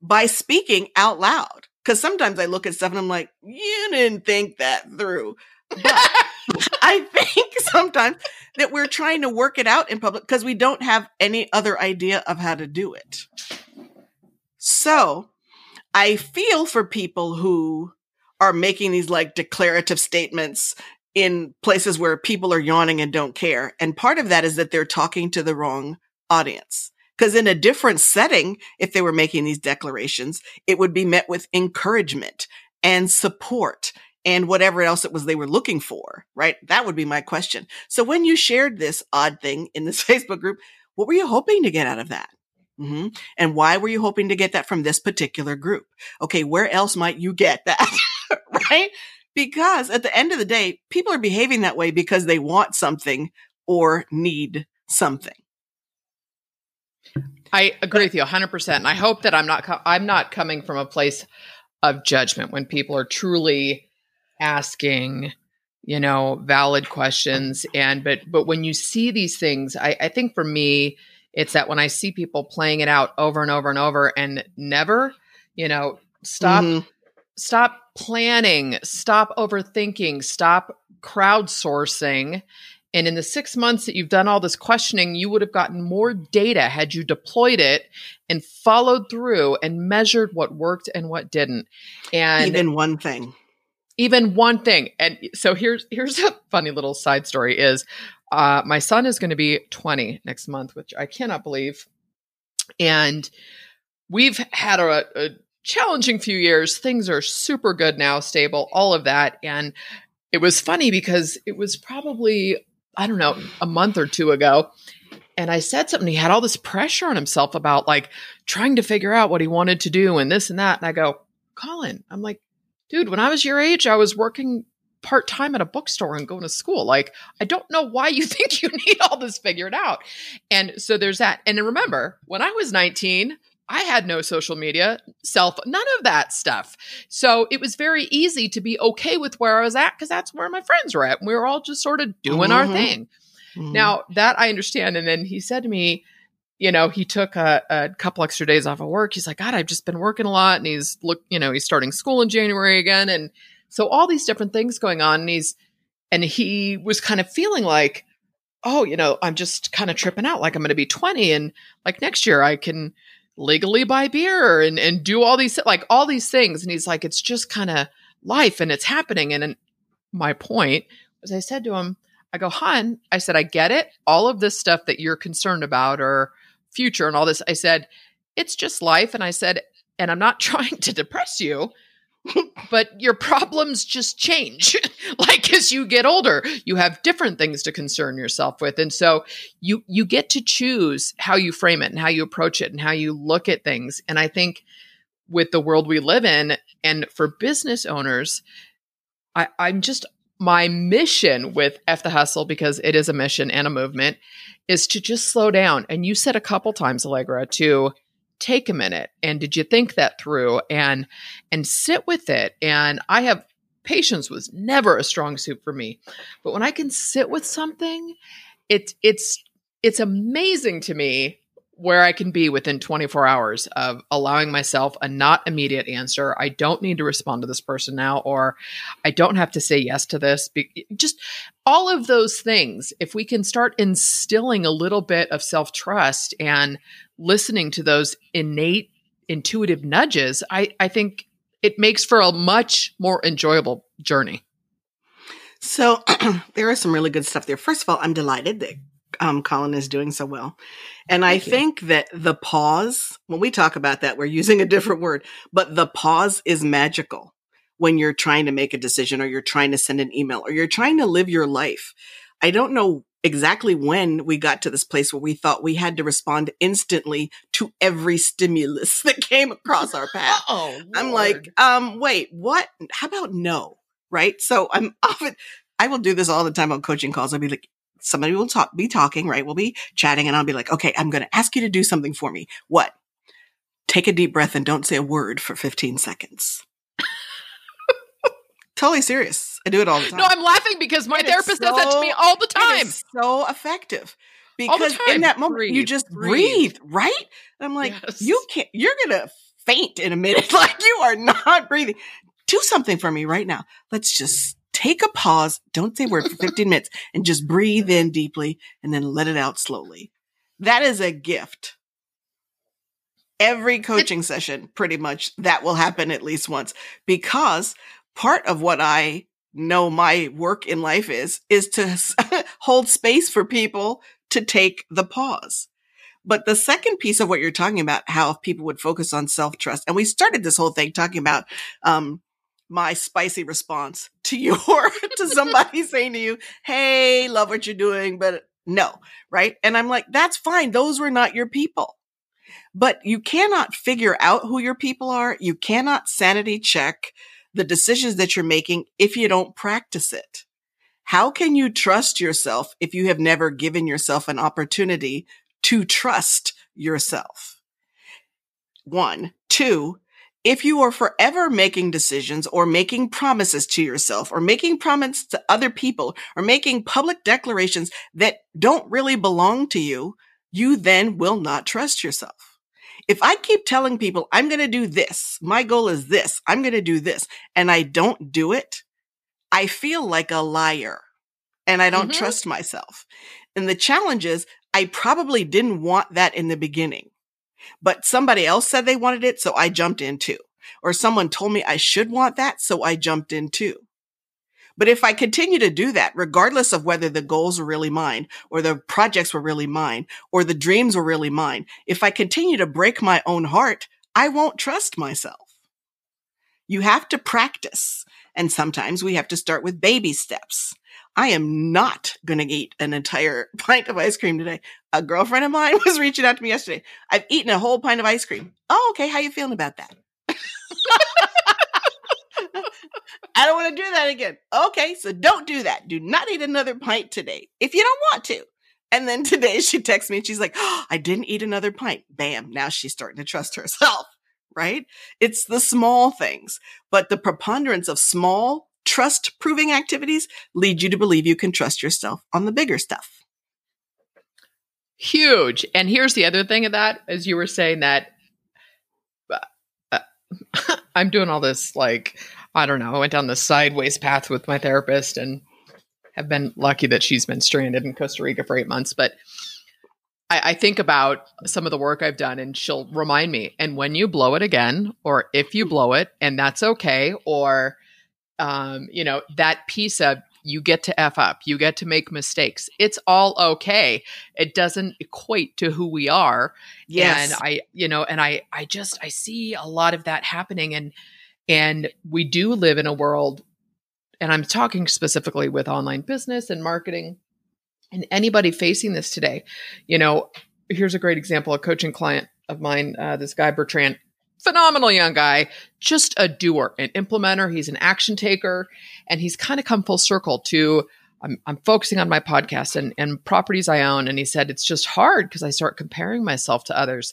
by speaking out loud. Cause sometimes I look at stuff and I'm like, you didn't think that through. But I think sometimes that we're trying to work it out in public because we don't have any other idea of how to do it. So I feel for people who are making these like declarative statements in places where people are yawning and don't care. And part of that is that they're talking to the wrong audience. Because in a different setting, if they were making these declarations, it would be met with encouragement and support and whatever else it was they were looking for, right? That would be my question. So when you shared this odd thing in this Facebook group, what were you hoping to get out of that? hmm And why were you hoping to get that from this particular group? Okay, where else might you get that? right? Because at the end of the day, people are behaving that way because they want something or need something. I agree with you 100%. And I hope that I'm not co- I'm not coming from a place of judgment when people are truly asking, you know, valid questions and but but when you see these things, I I think for me it's that when I see people playing it out over and over and over and never, you know, stop Mhm. stop planning, stop overthinking, stop crowdsourcing. And in the six months that you've done all this questioning, you would have gotten more data had you deployed it and followed through and measured what worked and what didn't. And Even one thing. Even one thing. And so here's here's a funny little side story is uh, my son is going to be 20 next month which i cannot believe. And we've had a, a challenging few years. Things are super good now stable all of that. And it was funny because it was probably i don't know a month or two ago. And I said something. He had all this pressure on himself about like trying to figure out what he wanted to do and this and that. And I go, Colin, I'm like, dude, when I was your age, I was working part time at a bookstore and going to school. Like, I don't know why you think you need all this figured out. And so there's that. And remember, when I was 19, I had no social media, self, none of that stuff. So it was very easy to be okay with where I was at because that's where my friends were at. And We were all just sort of doing mm-hmm. our thing. Mm-hmm. Now that I understand. And then he said to me, you know, he took a, a, couple extra days off of work. He's like, God, I've just been working a lot. And he's look, you know, he's starting school in January again. And so all these different things going on. And he's, and he was kind of feeling like, oh, you know, I'm just kind of tripping out. Like I'm going to be 20 and like next year I can, legally buy beer and, and do all these like all these things and he's like it's just kind of life and it's happening and, and my point was i said to him i go hon i said i get it all of this stuff that you're concerned about or future and all this i said it's just life and i said and i'm not trying to depress you but your problems just change. like as you get older, you have different things to concern yourself with. And so you you get to choose how you frame it and how you approach it and how you look at things. And I think with the world we live in and for business owners, I, I'm just my mission with F the Hustle, because it is a mission and a movement, is to just slow down. And you said a couple times, Allegra, to take a minute. And did you think that through? And and sit with it. And i have patience was never a strong suit for me. But when i can sit with something it it's it's amazing to me where I can be within 24 hours of allowing myself a not immediate answer. I don't need to respond to this person now, or I don't have to say yes to this. Just all of those things. If we can start instilling a little bit of self trust and listening to those innate intuitive nudges, I, I think it makes for a much more enjoyable journey. So there is some really good stuff there. First of all, I'm delighted that um, Colin is doing so well. And Thank I you. think that the pause, when we talk about that, we're using a different word, but the pause is magical when you're trying to make a decision or you're trying to send an email or you're trying to live your life. I don't know exactly when we got to this place where we thought we had to respond instantly to every stimulus that came across our path. Oh, I'm like, um, wait, what? How about no? Right. So I'm often, I will do this all the time on coaching calls. I'll be like, somebody will talk, be talking, right? We'll be chatting and I'll be like, okay, I'm going to ask you to do something for me. What? Take a deep breath and don't say a word for 15 seconds. totally serious. I do it all the time. No, I'm laughing because my therapist so, does that to me all the time. so effective. Because in that moment, breathe, you just breathe, breathe right? And I'm like, yes. you can't, you're going to faint in a minute. like you are not breathing. Do something for me right now. Let's just take a pause. Don't say word for 15 minutes and just breathe in deeply and then let it out slowly. That is a gift. Every coaching session, pretty much that will happen at least once because part of what I know my work in life is, is to hold space for people to take the pause. But the second piece of what you're talking about, how people would focus on self trust, and we started this whole thing talking about um, my spicy response to your to somebody saying to you, "Hey, love what you're doing, but no." Right? And I'm like, "That's fine. Those were not your people." But you cannot figure out who your people are. You cannot sanity check the decisions that you're making if you don't practice it. How can you trust yourself if you have never given yourself an opportunity to trust yourself? One. Two, if you are forever making decisions or making promises to yourself or making promises to other people or making public declarations that don't really belong to you, you then will not trust yourself. If I keep telling people I'm going to do this, my goal is this, I'm going to do this, and I don't do it, I feel like a liar and I don't mm-hmm. trust myself. And the challenge is I probably didn't want that in the beginning but somebody else said they wanted it. So I jumped in too. Or someone told me I should want that. So I jumped in too. But if I continue to do that, regardless of whether the goals were really mine or the projects were really mine or the dreams were really mine, if I continue to break my own heart, I won't trust myself. You have to practice. And sometimes we have to start with baby steps. I am not going to eat an entire pint of ice cream today. A girlfriend of mine was reaching out to me yesterday. I've eaten a whole pint of ice cream. Oh, okay. How you feeling about that? I don't want to do that again. Okay, so don't do that. Do not eat another pint today if you don't want to. And then today she texts me and she's like, oh, I didn't eat another pint. Bam. Now she's starting to trust herself, right? It's the small things, but the preponderance of small trust proving activities lead you to believe you can trust yourself on the bigger stuff. Huge. And here's the other thing of that, as you were saying that uh, I'm doing all this like I don't know, I went down the sideways path with my therapist and have been lucky that she's been stranded in Costa Rica for eight months. But I, I, think about some of the work I've done and she'll remind me, and when you blow it again, or if you blow it, and that's okay, or, um, you know, that piece of you get to F up, you get to make mistakes. It's all okay. It doesn't equate to who we are. Yes. And I, you know, and I, I just, I see a lot of that happening. And, and we do live in a world, and I'm talking specifically with online business and marketing and anybody facing this today. You know, here's a great example a coaching client of mine, uh, this guy, Bertrand, phenomenal young guy, just a doer, an implementer. He's an action taker, and he's kind of come full circle to. I'm, I'm focusing on my podcast and, and properties I own. And he said, it's just hard because I start comparing myself to others.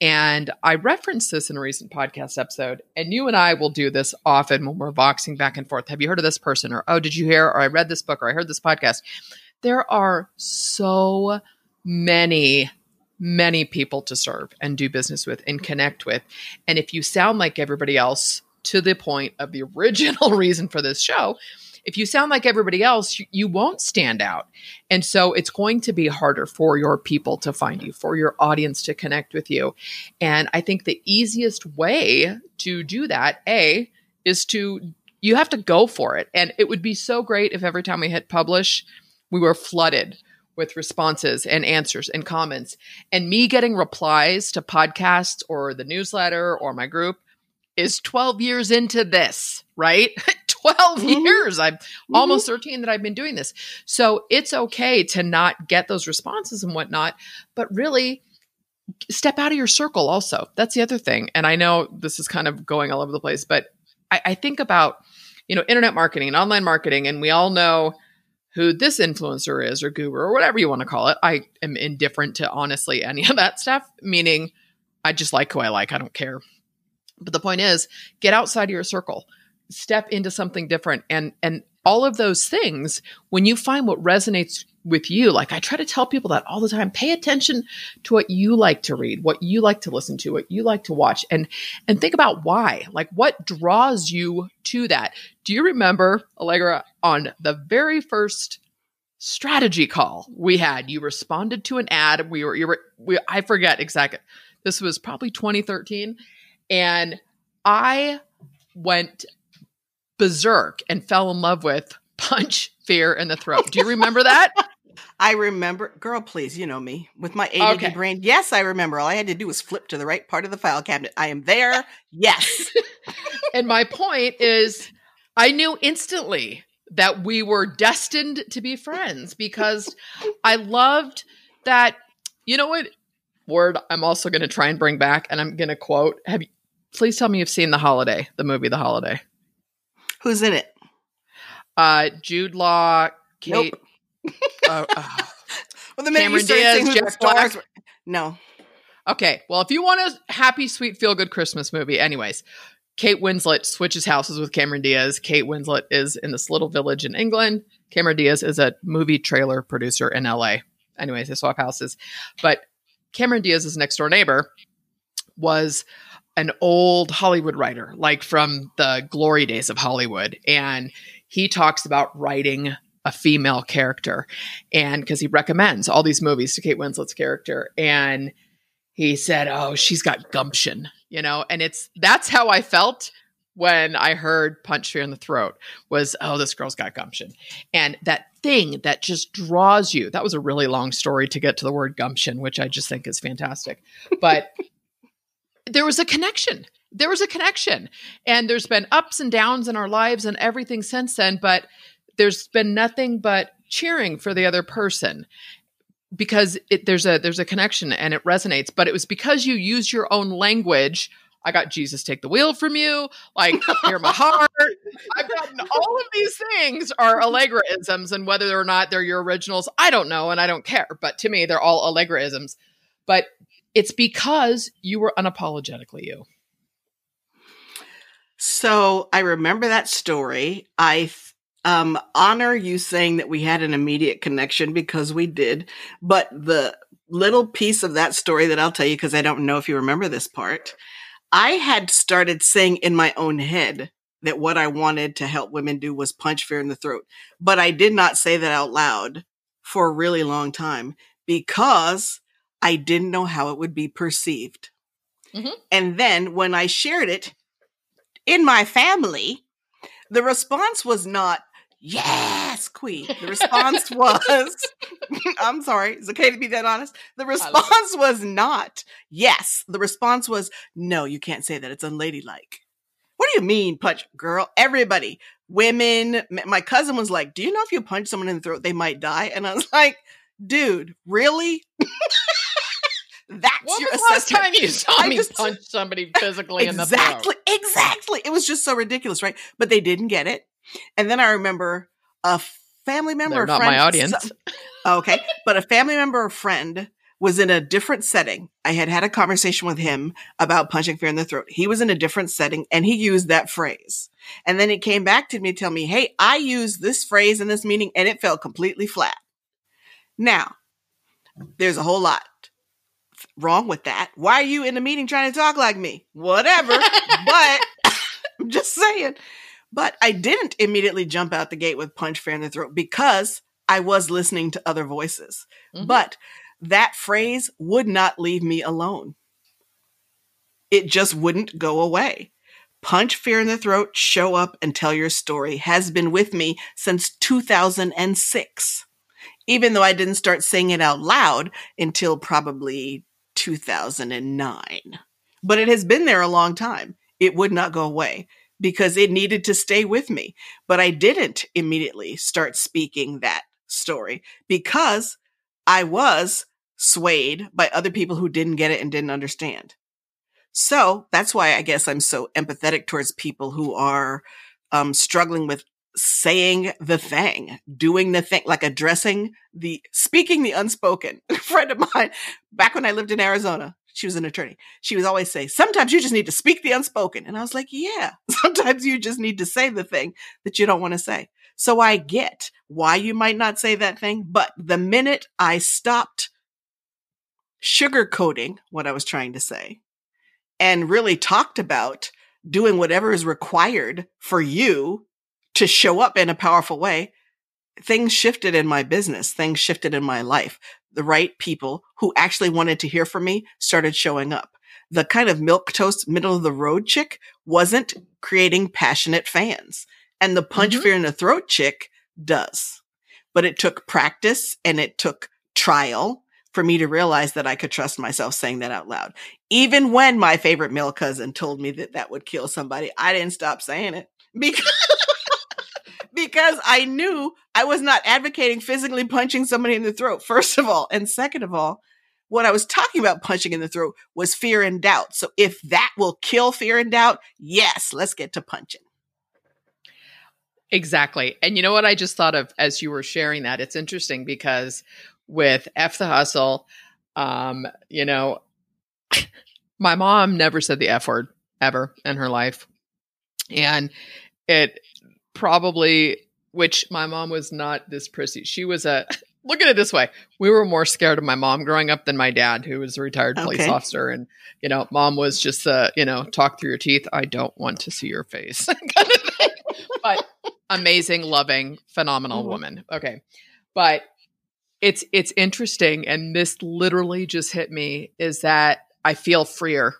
And I referenced this in a recent podcast episode, and you and I will do this often when we're boxing back and forth. Have you heard of this person? Or, oh, did you hear? Or I read this book, or I heard this podcast. There are so many, many people to serve and do business with and connect with. And if you sound like everybody else, to the point of the original reason for this show, if you sound like everybody else, you, you, won't stand out. And so it's going to be harder for your people to find you, for your audience to connect with you. And I think the easiest way to do that, A, is to, you have to go for it. And it would be so great if every time we hit publish, we were flooded with responses and answers and comments. And me getting replies to podcasts or the newsletter or my group is 12 years into this, right? 12 mm-hmm. years. I'm mm-hmm. almost 13 that I've been doing this. So it's okay to not get those responses and whatnot, but really step out of your circle also. That's the other thing. And I know this is kind of going all over the place, but I, I think about, you know, internet marketing and online marketing, and we all know who this influencer is or guru or whatever you want to call it. I am indifferent to honestly any of that stuff, meaning I just like who I like. I don't care. But the point is, get outside of your circle step into something different and and all of those things when you find what resonates with you. Like i try to tell people that all the time. Pay attention to what you like to read what you like to listen to what you like to watch and and think about why. Like what draws you to that? Do you remember allegra on the very first strategy call we had you responded to an ad. We were you were we, i forget exactly this was probably 2013 and i went berserk and fell in love with Punch Fear in the Throat. Do you remember that? I remember, girl, please, you know me with my ADD okay. brain. Yes, I remember. All I had to do was flip to the right part of the file cabinet. I am there. Yes. and my point is, I knew instantly that we were destined to be friends because I loved that. You know what word I'm also going to try and bring back, and I'm going to quote. Have you, please tell me you've seen The Holiday, the movie The Holiday. Who's in it? Uh, Jude Law, Kate. Nope. uh, uh, well, the minute Cameron you started Diaz, saying who Jack the stars, no. Okay, well, if you want a happy, sweet, feel good Christmas movie, anyways, Kate Winslet switches houses with Cameron Diaz. Kate Winslet is in this little village in England. Cameron Diaz is a movie trailer producer in LA. Anyways, they swap houses. But Cameron Diaz's next door neighbor was an old Hollywood writer, like from the glory days of Hollywood. And he talks about writing a female character. And because he recommends all these movies to Kate Winslet's character. And he said, Oh, she's got gumption, you know? And it's that's how I felt when I heard Punch Fear in the Throat was, Oh, this girl's got gumption. And that thing that just draws you. That was a really long story to get to the word gumption, which I just think is fantastic. But there was a connection. There was a connection. And there's been ups and downs in our lives and everything since then. But there's been nothing but cheering for the other person because it, there's a there's a connection and it resonates but it was because you used your own language i got jesus take the wheel from you like hear my heart i've gotten all of these things are allegraisms and whether or not they're your originals i don't know and i don't care but to me they're all allegraisms but it's because you were unapologetically you so i remember that story i um, honor you saying that we had an immediate connection because we did. But the little piece of that story that I'll tell you, because I don't know if you remember this part, I had started saying in my own head that what I wanted to help women do was punch fear in the throat. But I did not say that out loud for a really long time because I didn't know how it would be perceived. Mm-hmm. And then when I shared it in my family, the response was not, yes, queen. The response was, I'm sorry, it's okay to be that honest. The response was not yes. The response was, no, you can't say that. It's unladylike. What do you mean, punch girl? Everybody, women. My cousin was like, do you know if you punch someone in the throat, they might die? And I was like, dude, really? That's what your was last time you saw I me just, punch somebody physically exactly, in the throat? Exactly, exactly. It was just so ridiculous, right? But they didn't get it. And then I remember a family member, They're not friend, my audience. Some, okay, but a family member or friend was in a different setting. I had had a conversation with him about punching fear in the throat. He was in a different setting and he used that phrase. And then he came back to me to tell me, Hey, I used this phrase in this meeting and it fell completely flat. Now, there's a whole lot wrong with that. Why are you in the meeting trying to talk like me? Whatever. but I'm just saying. But I didn't immediately jump out the gate with punch fear in the throat because I was listening to other voices. Mm-hmm. But that phrase would not leave me alone. It just wouldn't go away. Punch fear in the throat, show up and tell your story has been with me since 2006. Even though I didn't start saying it out loud until probably 2009. But it has been there a long time. It would not go away because it needed to stay with me. But I didn't immediately start speaking that story because I was swayed by other people who didn't get it and didn't understand. So that's why I guess I'm so empathetic towards people who are um, struggling with saying the thing, doing the thing, like addressing the, speaking the unspoken. A friend of mine, back when I lived in Arizona, she was an attorney. She was always say, sometimes you just need to speak the unspoken. And I was like, yeah, sometimes you just need to say the thing that you don't want to say. So I get why you might not say that thing. But the minute I stopped sugarcoating what I was trying to say and really talked about doing whatever is required for you to show up in a powerful way, things shifted in my business. Things shifted in my life the right people who actually wanted to hear from me started showing up. The kind of milk toast middle of the road chick wasn't creating passionate fans. And the punch mm-hmm. fear in the throat chick does. But it took practice and it took trial for me to realize that I could trust myself saying that out loud. Even when my favorite male cousin told me that that would kill somebody, I didn't stop saying it because because I knew I was not advocating physically punching somebody in the throat, first of all. And second of all, what I was talking about punching in the throat was fear and doubt. So if that will kill fear and doubt, yes, let's get to punching. Exactly. And you know what I just thought of as you were sharing that? It's interesting because with F the Hustle, um, you know, my mom never said the F word ever in her life. And it probably which my mom was not this prissy. She was a look at it this way. We were more scared of my mom growing up than my dad, who was a retired police okay. officer. And, you know, mom was just uh, you know, talk through your teeth. I don't want to see your face. kind of but amazing, loving, phenomenal mm-hmm. woman. Okay. But it's it's interesting and this literally just hit me is that I feel freer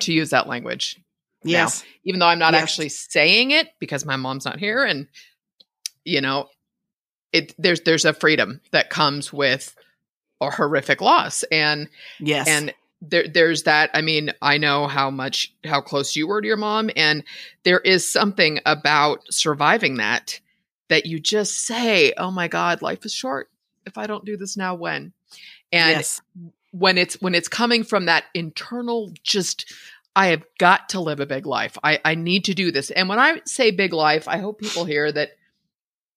to use that language Yes. Now, even though I'm not yes. actually saying it because my mom's not here and you know, it there's there's a freedom that comes with a horrific loss and yes and there there's that i mean i know how much how close you were to your mom and there is something about surviving that that you just say, "Oh my god, life is short. If I don't do this now, when?" And yes. when it's when it's coming from that internal just I have got to live a big life. I, I need to do this. And when I say big life, I hope people hear that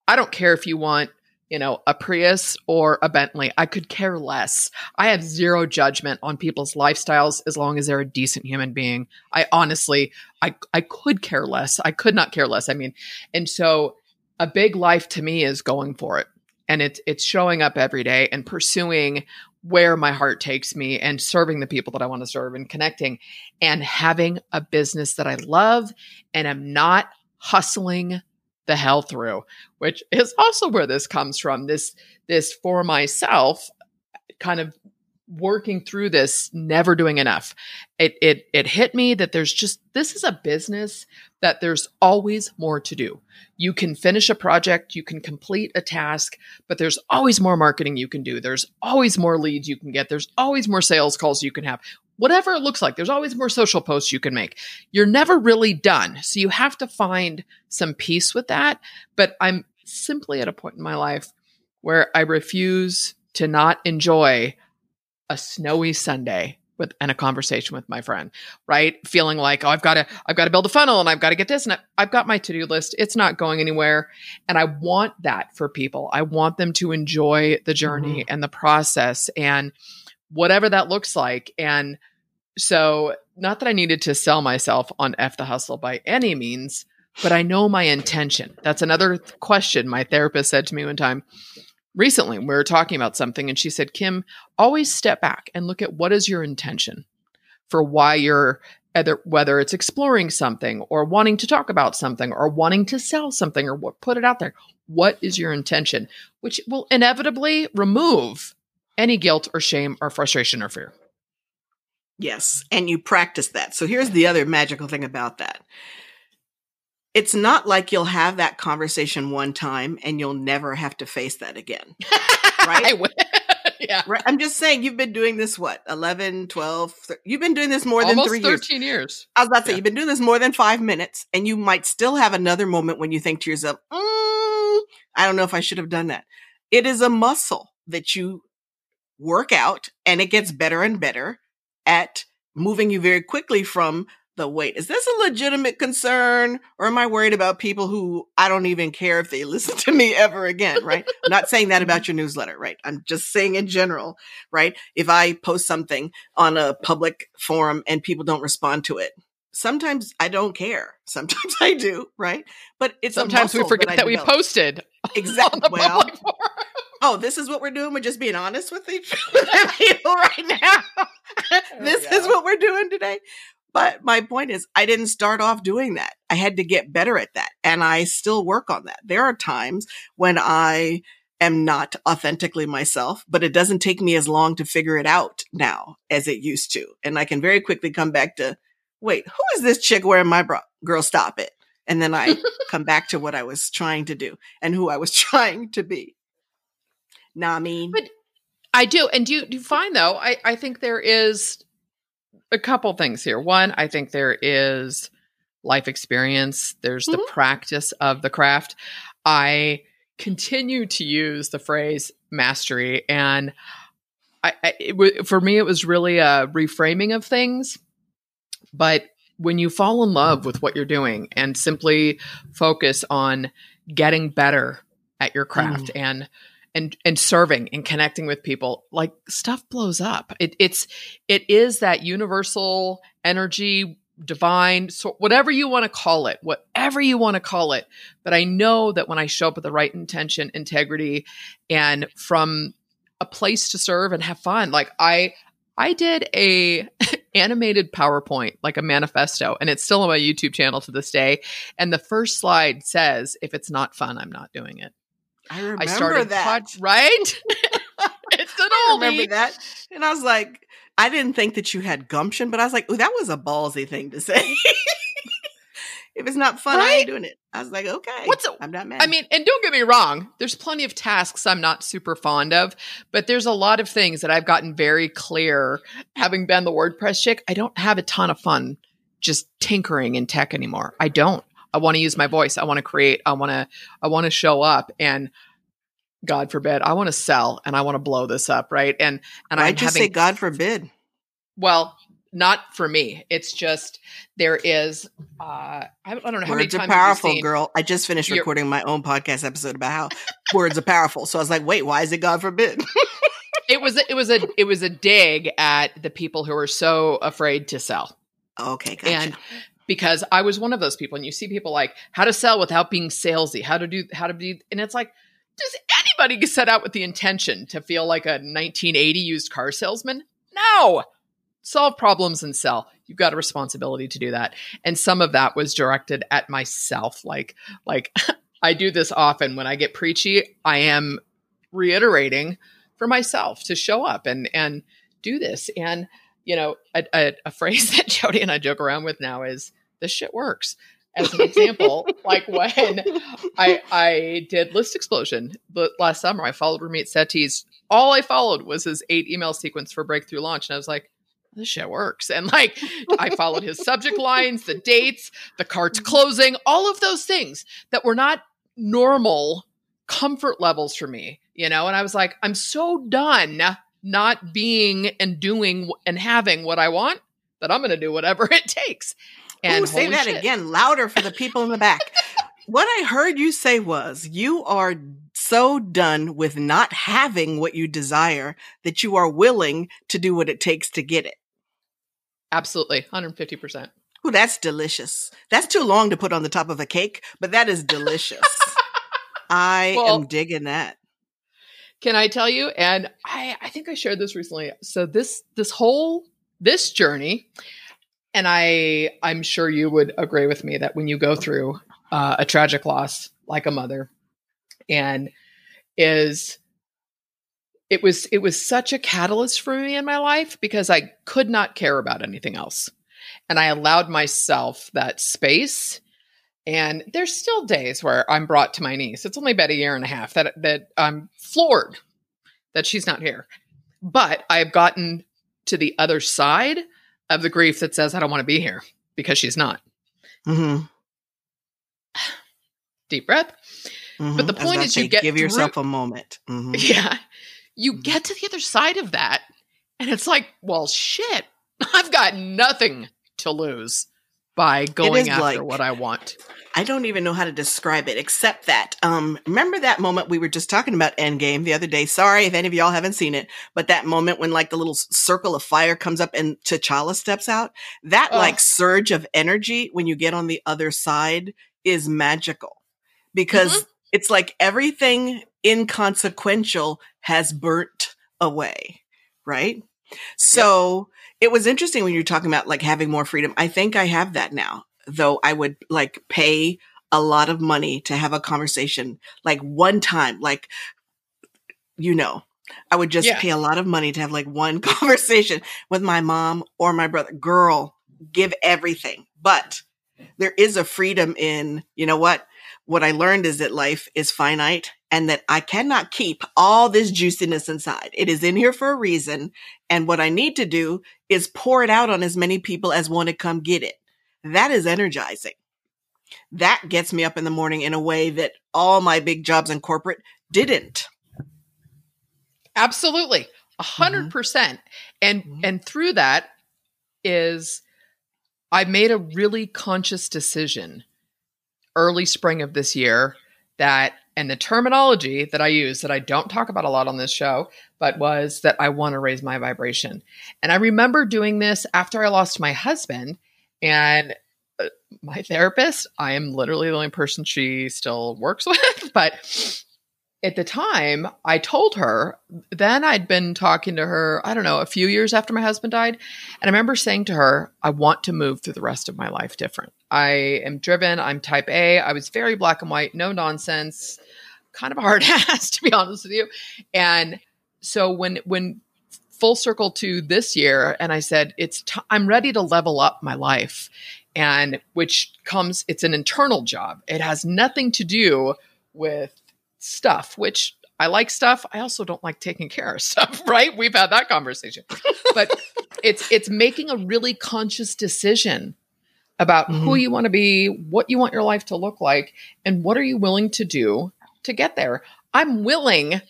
I don't care if you want, you know, a Prius or a Bentley. I could care less. I have zero judgment on people's lifestyles as long as they're a decent human being. I honestly, I, I could care less. I could not care less. I mean, and so a big life to me is going for it. And it's it's showing up every day and pursuing where my heart takes me and serving the people that I want to serve and connecting and having a business that I love and I'm not hustling the hell through, which is also where this comes from. This this for myself kind of working through this never doing enough. It it it hit me that there's just this is a business that there's always more to do. You can finish a project you can complete a task but there's always more marketing you can do. There's always more leads you can get. There's always more sales calls you can have. Whatever it looks like there's always more social posts you can make. You're never really done. So you have to find some peace with that. But i'm simply at a point in my life where i refuse to not enjoy a snowy Sunday with and a conversation with my friend, right? Feeling like, oh, I've got to, I've got to build a funnel and I've got to get this and I, I've got my to-do list. It's not going anywhere. And I want that for people. I want them to enjoy the journey mm-hmm. and the process and whatever that looks like. And so not that I needed to sell myself on F the hustle by any means, but I know my intention. That's another question my therapist said to me one time recently we were talking about something and she said kim always step back and look at what is your intention for why you're either whether it's exploring something or wanting to talk about something or wanting to sell something or what, put it out there. What is your intention? Which will inevitably remove any guilt or shame or frustration or fear. Yes and you practice that. So here's the other magical thing about that it's not like you'll have that conversation one time and you'll never have to face that again. Right? yeah. Right. I'm just saying you've been doing this what? 11, 12, you've been doing this more Almost than 3 13 years. years. I was about to say yeah. you've been doing this more than 5 minutes and you might still have another moment when you think to yourself, mm, I don't know if I should have done that. It is a muscle that you work out and it gets better and better at moving you very quickly from the wait, is this a legitimate concern? Or am I worried about people who I don't even care if they listen to me ever again? Right. I'm not saying that about your newsletter, right? I'm just saying in general, right? If I post something on a public forum and people don't respond to it, sometimes I don't care. Sometimes I do, right? But it's sometimes we forget that, that we posted. Exactly. well, oh, this is what we're doing. We're just being honest with each people right now. Oh, this is what we're doing today. But my point is, I didn't start off doing that. I had to get better at that. And I still work on that. There are times when I am not authentically myself, but it doesn't take me as long to figure it out now as it used to. And I can very quickly come back to, wait, who is this chick wearing my bra? Girl, stop it. And then I come back to what I was trying to do and who I was trying to be. Nah, I mean. But I do. And do you, do you find though, I, I think there is a couple things here. One, I think there is life experience, there's mm-hmm. the practice of the craft. I continue to use the phrase mastery and I, I it, for me it was really a reframing of things but when you fall in love with what you're doing and simply focus on getting better at your craft mm. and and and serving and connecting with people like stuff blows up. It, it's it is that universal energy divine so whatever you want to call it whatever you want to call it. But i know that when i show up with the right intention integrity and from a place to serve and have fun like i i did a animated powerpoint like a manifesto and it's still on my youtube channel to this day and the first slide says if it's not fun i'm not doing it I remember I started that. Pod, right? it's an I remember that. And I was like, I didn't think that you had gumption, but I was like, oh, that was a ballsy thing to say. if it's not fun, right? I ain't doing it. I was like, okay, What's a, I'm not mad. I mean, and don't get me wrong, there's plenty of tasks I'm not super fond of, but there's a lot of things that I've gotten very clear having been the WordPress chick. I don't have a ton of fun just tinkering in tech anymore. I don't. I want to use my voice. I want to create. I want to I want to show up and God forbid, I want to sell and I want to blow this up, right? And and I just having say God forbid. well, not for me. It's just there is uh I, I don't know how many Words are times have powerful, girl. I just finished You're- recording my own podcast episode about how words are powerful. So I was like, wait, why is it God forbid? It was it was a it was a dig at the people who are so afraid to sell. okay, gotcha. And because I was one of those people, and you see people like how to sell without being salesy, how to do how to be, and it's like, does anybody set out with the intention to feel like a 1980 used car salesman? No. Solve problems and sell. You've got a responsibility to do that. And some of that was directed at myself. Like, like I do this often when I get preachy, I am reiterating for myself to show up and and do this. And you know, a, a, a phrase that Jody and I joke around with now is this shit works. As an example, like when I I did List Explosion the, last summer, I followed Ramit Sethi's. All I followed was his eight email sequence for breakthrough launch, and I was like, this shit works. And like I followed his subject lines, the dates, the cart's mm-hmm. closing, all of those things that were not normal comfort levels for me, you know? And I was like, I'm so done not being and doing and having what I want that I'm going to do whatever it takes. And Ooh, say that shit. again, louder for the people in the back. what I heard you say was you are so done with not having what you desire that you are willing to do what it takes to get it. Absolutely. 150%. Ooh, that's delicious. That's too long to put on the top of a cake, but that is delicious. I Well- am digging that. Can I tell you? And I, I think I shared this recently. So this this whole this journey, and I I'm sure you would agree with me that when you go through uh, a tragic loss like a mother, and is it was it was such a catalyst for me in my life because I could not care about anything else, and I allowed myself that space. And there's still days where I'm brought to my knees. It's only about a year and a half that that I'm floored that she's not here. But I've gotten to the other side of the grief that says I don't want to be here because she's not. Mm-hmm. Deep breath. But the point is you get give through- yourself a moment. Mhm. Yeah. You Mhm. get to the other side of that and it's like, well, shit. I've got nothing to lose by going after like- what I want. I don't even know how to describe it except that um remember that moment we were just talking about Endgame the other day. Sorry if any of y'all haven't seen it, but that moment when like the little circle of fire comes up and T'Challa steps out, that Ugh. like surge of energy when you get on the other side is magical. Because it's like everything inconsequential has burnt away, right? So it was interesting when you were talking about like having more freedom. I think I have that now, though I would like pay a lot of money to have a conversation like one time, like, you know, I would just Yeah. pay a lot of money to have like one conversation with my mom or my brother. Girl, give everything. But there is a freedom in, you know what? What I learned is that life is finite and that I cannot keep all this juiciness inside. It is in here for a reason. And what I need to do is pour it out on as many people as want to come get it. That is energizing. That gets me up in the morning in a way that all my big jobs in corporate didn't. Absolutely. A hundred percent. And Mhm. and through that is I made a really conscious decision early spring of this year that and the terminology that I use that I don't talk about a lot on this show, but was that I want to raise my vibration. And I remember doing this after I lost my husband and uh, my therapist, I am literally the only person she still works with, but at the time, I told her, then I'd been talking to her, I don't know, a few years after my husband died. And I remember saying to her, I want to move through the rest of my life different. I am driven. I'm type A. I was very black and white, no nonsense, kind of a hard ass, to be honest with you. And so when, when, full circle to this year and i said it's t- i'm ready to level up my life and which comes it's an internal job it has nothing to do with stuff, which I like stuff. I also don't like taking care of stuff, right? We've had that conversation. But it's it's making a really conscious decision about mm-hmm. who you want to be, what you want your life to look like, and what are you willing to do to get there. I'm willing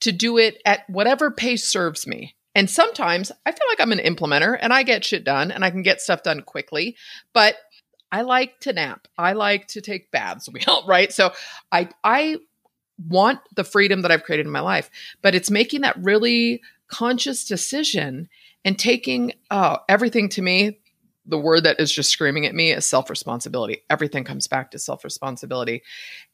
to do it at whatever pace serves me. And sometimes I feel like I'm an implementer and I get shit done and I can get stuff done quickly, but I like to nap. I like to take baths, We right? So I I want the freedom that I've created in my life, but it's making that really conscious decision and taking oh, everything to me the word that is just screaming at me is self responsibility. Everything comes back to self responsibility.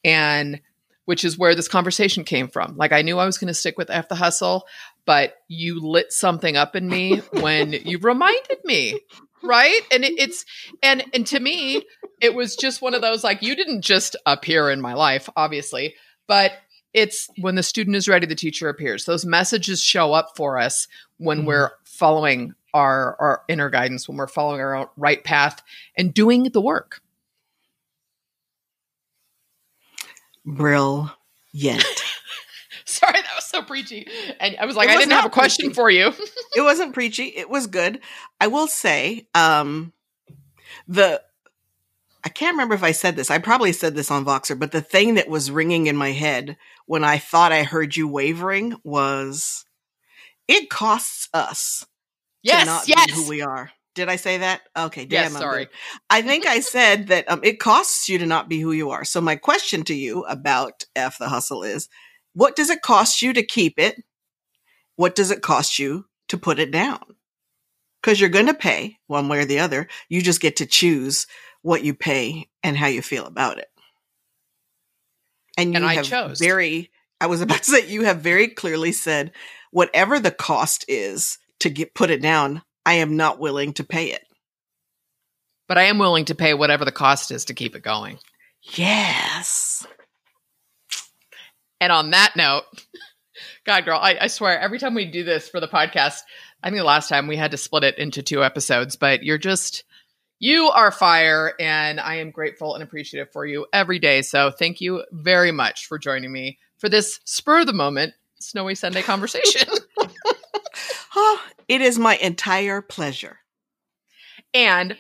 And which is where this conversation came from. Like I knew I was going to stick with F the hustle, but you lit something up in me when you reminded me, right? And it, it's and and to me, it was just one of those like you didn't just appear in my life, obviously, but it's when the student is ready, the teacher appears. Those messages show up for us when mm-hmm. we're following our our inner guidance, when we're following our right path and doing the work. Brilliant. Sorry, that was so preachy. And I was like, I didn't have a question preachy. for you. it wasn't preachy. It was good. I will say, um, the I can't remember if I said this. I probably said this on Voxer, but the thing that was ringing in my head when I thought I heard you wavering was it costs us yes, to not yes. be who we are. Did I say that? Okay, damn. Yes, sorry. I think I said that um, it costs you to not be who you are. So my question to you about F the hustle is, what does it cost you to keep it? What does it cost you to put it down? Because you're going to pay one way or the other. You just get to choose what you pay and how you feel about it. And you and I have chose. very. I was about to say you have very clearly said whatever the cost is to get put it down, I am not willing to pay it. But I am willing to pay whatever the cost is to keep it going. Yes. And on that note, God, girl, I, I, swear, every time we do this for the podcast, I think the last time we had to split it into two episodes, but you're just, you are fire. And I am grateful and appreciative for you every day. So thank you very much for joining me for this spur of the moment Snowy Sunday conversation. oh, it is my entire pleasure. And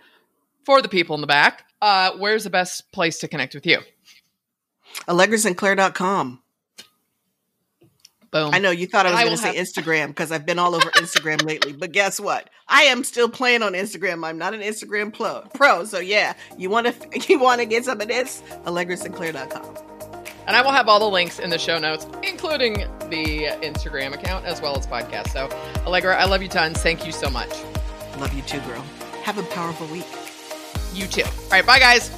for the people in the back, uh, where's the best place to connect with you? AllegraSinclair.com. Boom. I know you thought I was going to say have- Instagram because I've been all over Instagram lately, but guess what? I am still playing on Instagram. I'm not an Instagram pro. pro so yeah, you want to you want to get some of this? AllegraSinclair.com. And I will have all the links in the show notes, including the Instagram account as well as podcast. So, Allegra, I love you tons. Thank you so much. Love you too, girl. Have a powerful week. You too. All right, bye, guys.